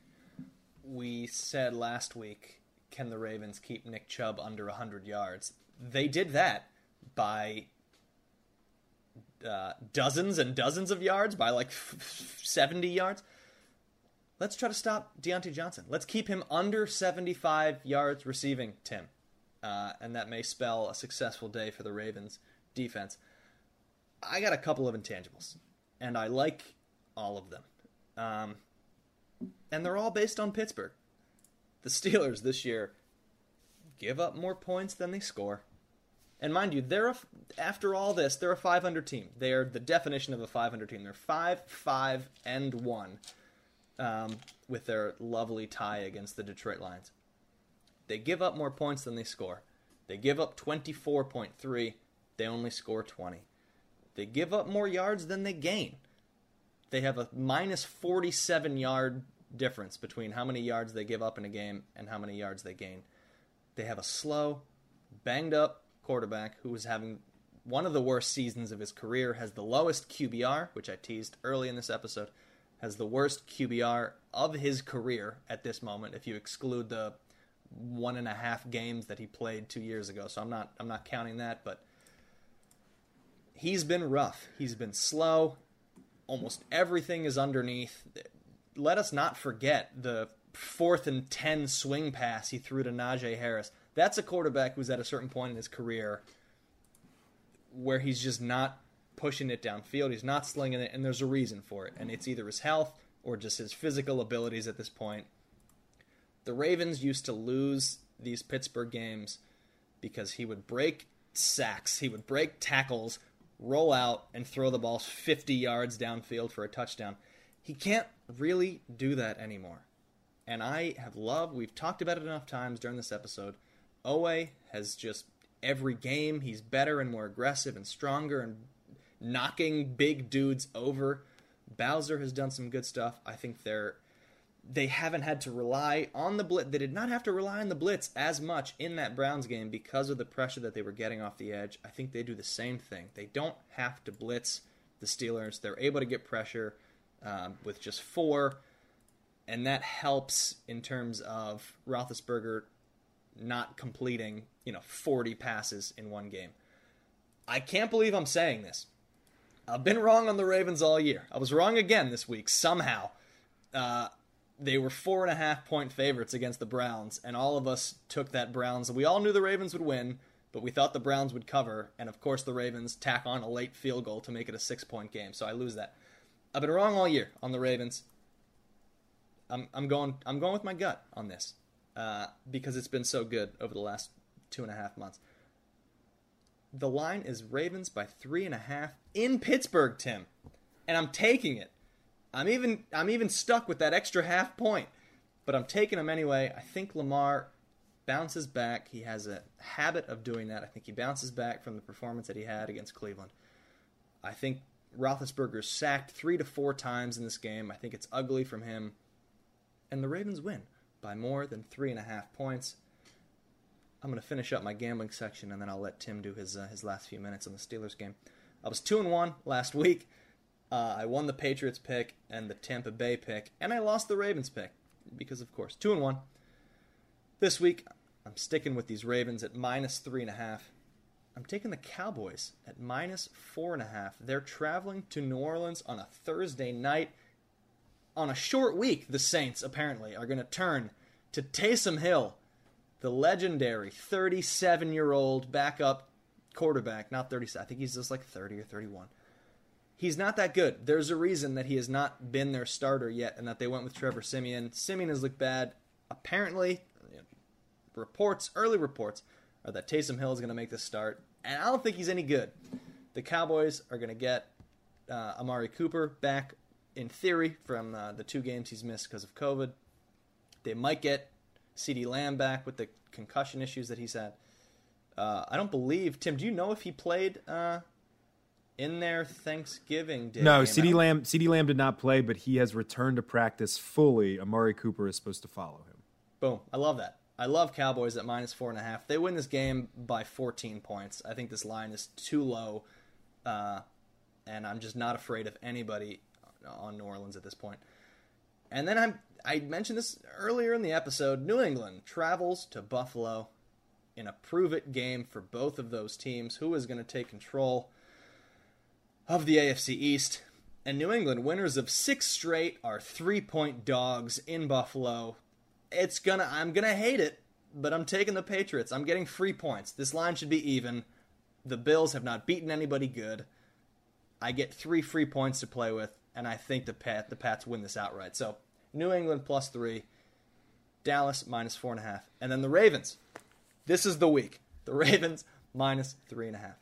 A: We said last week, can the Ravens keep Nick Chubb under hundred yards? They did that by uh, dozens and dozens of yards by like f- 70 yards. Let's try to stop Diontae Johnson. Let's keep him under 75 yards receiving, Tim. Uh, and that may spell a successful day for the Ravens defense. I got a couple of intangibles, and I like all of them. Um, and they're all based on Pittsburgh. The Steelers this year give up more points than they score. And mind you, they're a, after all this, they're a 500 team. They are the definition of a 500 team. They're five, five, and one, um, with their lovely tie against the Detroit Lions. They give up more points than they score. They give up 24.3. They only score 20. They give up more yards than they gain. They have a minus 47 yard difference between how many yards they give up in a game and how many yards they gain. They have a slow, banged up quarterback who was having one of the worst seasons of his career, has the lowest QBR, which I teased early in this episode, has the worst QBR of his career at this moment, if you exclude the one and a half games that he played two years ago. So I'm not I'm not counting that, but he's been rough. He's been slow. Almost everything is underneath. Let us not forget the fourth and ten swing pass he threw to Najee Harris that's a quarterback who's at a certain point in his career where he's just not pushing it downfield. He's not slinging it, and there's a reason for it. And it's either his health or just his physical abilities at this point. The Ravens used to lose these Pittsburgh games because he would break sacks, he would break tackles, roll out, and throw the ball 50 yards downfield for a touchdown. He can't really do that anymore. And I have loved, we've talked about it enough times during this episode Oweh has just every game he's better and more aggressive and stronger and knocking big dudes over. Bowser has done some good stuff. I think they're they haven't had to rely on the blitz. They did not have to rely on the blitz as much in that Browns game because of the pressure that they were getting off the edge. I think they do the same thing. They don't have to blitz the Steelers. They're able to get pressure um, with just four, and that helps in terms of Roethlisberger not completing, you know, 40 passes in one game. I can't believe I'm saying this. I've been wrong on the Ravens all year. I was wrong again this week somehow. Uh, they were four and a half point favorites against the Browns, and all of us took that Browns. We all knew the Ravens would win, but we thought the Browns would cover, and of course the Ravens tack on a late field goal to make it a six point game. So I lose that. I've been wrong all year on the Ravens. I'm, I'm going I'm going with my gut on this uh, because it's been so good over the last two and a half months. The line is Ravens by three and a half in Pittsburgh, Tim, and I'm taking it. I'm even I'm even stuck with that extra half point, but I'm taking them anyway. I think Lamar bounces back. He has a habit of doing that. I think he bounces back from the performance that he had against Cleveland. I think Roethlisberger's sacked three to four times in this game. I think it's ugly from him. And the Ravens win by more than three and a half points. I'm going to finish up my gambling section and then I'll let Tim do his uh, his last few minutes on the Steelers game. I was two and one last week. Uh, I won the Patriots pick and the Tampa Bay pick, and I lost the Ravens pick because, of course, two and one. This week, I'm sticking with these Ravens at minus three and a half. I'm taking the Cowboys at minus four and a half. They're traveling to New Orleans on a Thursday night. On a short week, the Saints apparently are going to turn to Taysom Hill, the legendary 37 year old backup quarterback. Not 30, I think he's just like 30 or 31. He's not that good. There's a reason that he has not been their starter yet and that they went with Trevor Siemian. Siemian has looked bad. Apparently, reports, early reports, are that Taysom Hill is going to make the start, and I don't think he's any good. The Cowboys are going to get uh, Amari Cooper back in theory from uh, the two games he's missed because of COVID. They might get CeeDee Lamb back with the concussion issues that he's had. Uh, I don't believe Tim. Do you know if he played uh, in their Thanksgiving day?
B: No, CD Lamb. CeeDee Lamb did not play, but he has returned to practice fully. Amari Cooper is supposed to follow him.
A: Boom! I love that. I love Cowboys at minus four and a half. They win this game by 14 points. I think this line is too low, uh, and I'm just not afraid of anybody on New Orleans at this point. And then I'm I mentioned this earlier in the episode. New England travels to Buffalo in a prove it game for both of those teams. Who is going to take control of the AFC East? And New England, winners of six straight, are three point dogs in Buffalo it's gonna I'm gonna hate it, but I'm taking the Patriots. I'm getting free points. This line should be even. The Bills have not beaten anybody good. I get three free points to play with, and I think the Pat the Pats win this outright. So New England plus three, Dallas minus four and a half, and then the Ravens. This is the week. The Ravens minus three and a half.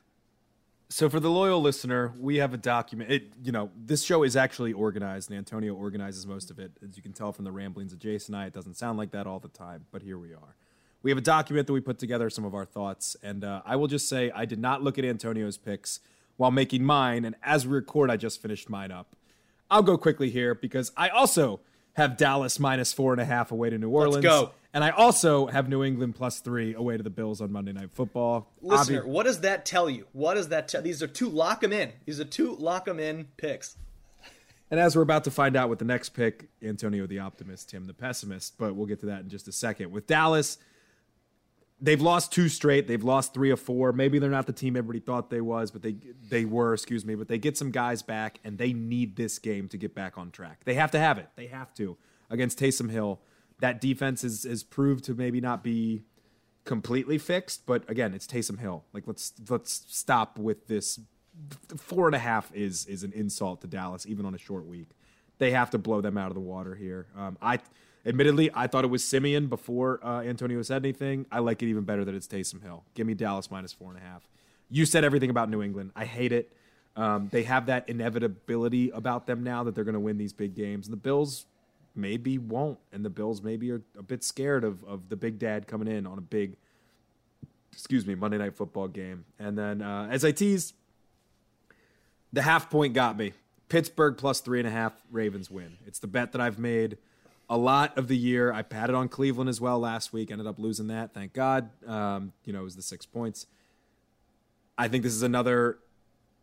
B: So for the loyal listener, we have a document. It, you know, this show is actually organized, and Antonio organizes most of it. As you can tell from the ramblings of Jason and I, it doesn't sound like that all the time, but here we are. We have a document that we put together some of our thoughts, and uh, I will just say I did not look at Antonio's picks while making mine, and as we record, I just finished mine up. I'll go quickly here because I also have Dallas minus four and a half away to New Orleans.
A: Let's go.
B: And I also have New England plus three away to the Bills on Monday Night Football.
A: Listener, Obvi- what does that tell you? What does that tell? These are two lock them in. These are two lock them in picks.
B: And as we're about to find out with the next pick, Antonio the optimist, Tim the pessimist, but we'll get to that in just a second. With Dallas, they've lost two straight. They've lost three or four. Maybe they're not the team everybody thought they was, but they they were, excuse me. But they get some guys back, and they need this game to get back on track. They have to have it. They have to against Taysom Hill that defense is is proved to maybe not be completely fixed, but again, it's Taysom Hill. Like let's let's stop with this. Four and a half is is an insult to Dallas, even on a short week. They have to blow them out of the water here. Um, I admittedly I thought it was Siemian before uh, Antonio said anything. I like it even better that it's Taysom Hill. Give me Dallas minus four and a half. You said everything about New England. I hate it. Um, they have that inevitability about them now that they're going to win these big games. And the Bills maybe won't, and the Bills maybe are a bit scared of of the big dad coming in on a big, excuse me, Monday night football game. And then uh, as I tease, the half point got me. Pittsburgh plus three and a half, Ravens win. It's the bet that I've made a lot of the year. I patted on Cleveland as well last week. Ended up losing that. Thank God. Um, you know, it was the six points. I think this is another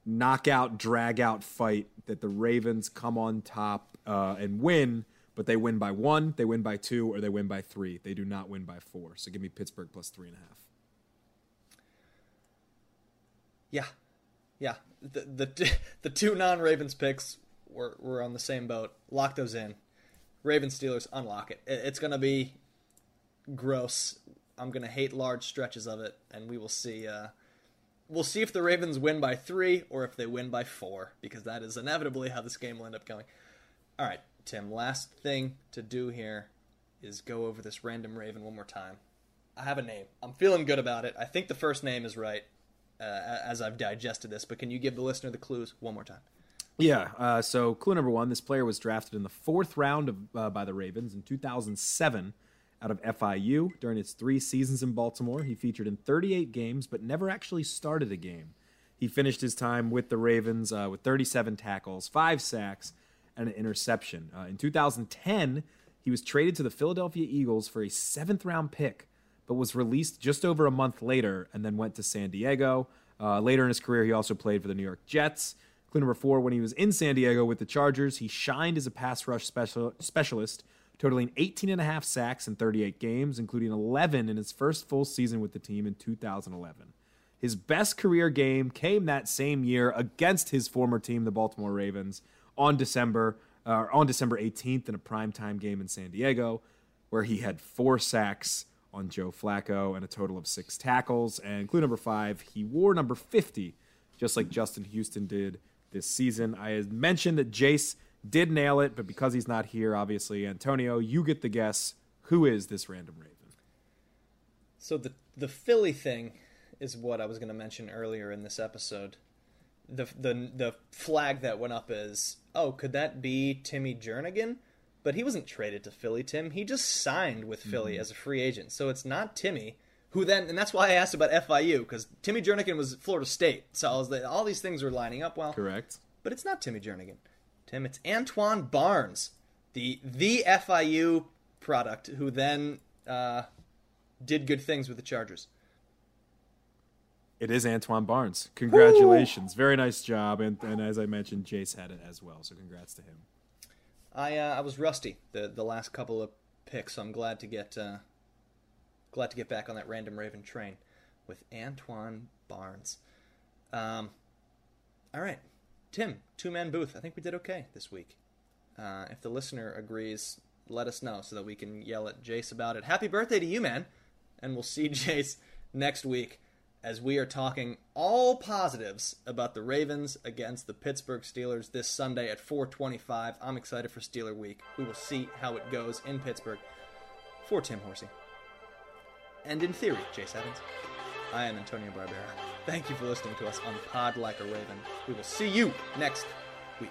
B: knockout, drag out fight that the Ravens come on top uh, and win but they win by one, they win by two, or they win by three. They do not win by four. So give me Pittsburgh plus three and a half.
A: Yeah, yeah. The the (laughs) the two non Ravens picks were were on the same boat. Lock those in. Ravens Steelers unlock it. It's gonna be gross. I'm gonna hate large stretches of it, and we will see. Uh, we'll see if the Ravens win by three or if they win by four, because that is inevitably how this game will end up going. All right, Tim, last thing to do here is go over this random Raven one more time. I have a name. I'm feeling good about it. I think the first name is right uh, as I've digested this, but can you give the listener the clues one more time?
B: Yeah. Uh, so, clue number one this player was drafted in the fourth round of, uh, by the Ravens in 2007 out of FIU. During his three seasons in Baltimore, he featured in 38 games but never actually started a game. He finished his time with the Ravens uh, with 37 tackles, five sacks, and an interception. Uh, in 2010, he was traded to the Philadelphia Eagles for a seventh round pick, but was released just over a month later and then went to San Diego. Uh, later in his career, he also played for the New York Jets. Number four, when he was in San Diego with the Chargers, he shined as a pass rush special, specialist, totaling 18 and a half sacks in 38 games, including 11 in his first full season with the team in 2011. His best career game came that same year against his former team, the Baltimore Ravens, on December uh, on December 18th in a primetime game in San Diego, where he had four sacks on Joe Flacco and a total of six tackles. And clue number five, he wore number 50, just like Justin Houston did this season. I had mentioned that Jace did nail it, but because he's not here, obviously, Antonio, you get the guess. Who is this random Raven?
A: So the the Philly thing is what I was going to mention earlier in this episode. The the the flag that went up is, oh, could that be Timmy Jernigan? But he wasn't traded to Philly, Tim. He just signed with Philly mm-hmm. as a free agent. So it's not Timmy who then, and that's why I asked about FIU because Timmy Jernigan was Florida State. So I was like, all these things were lining up well.
B: Correct.
A: But it's not Timmy Jernigan. Tim, it's Antwan Barnes, the the FIU product, who then uh, did good things with the Chargers.
B: It is Antwan Barnes. Congratulations. Ooh. Very nice job. And, and as I mentioned, Jace had it as well. So congrats to him.
A: I uh, I was rusty the the last couple of picks, so I'm glad to get uh, glad to get back on that random Raven train with Antwan Barnes. Um, all right, Tim, two man booth. I think we did okay this week. Uh, if the listener agrees, let us know so that we can yell at Jace about it. Happy birthday to you, man! And we'll see (laughs) Jace next week as we are talking all positives about the Ravens against the Pittsburgh Steelers this Sunday at 4:25. I'm excited for Steeler Week. We will see how it goes in Pittsburgh. For Tim Horsey, and in theory, Jace Evans, I am Antonio Barbera. Thank you for listening to us on Pod Like a Raven. We will see you next week.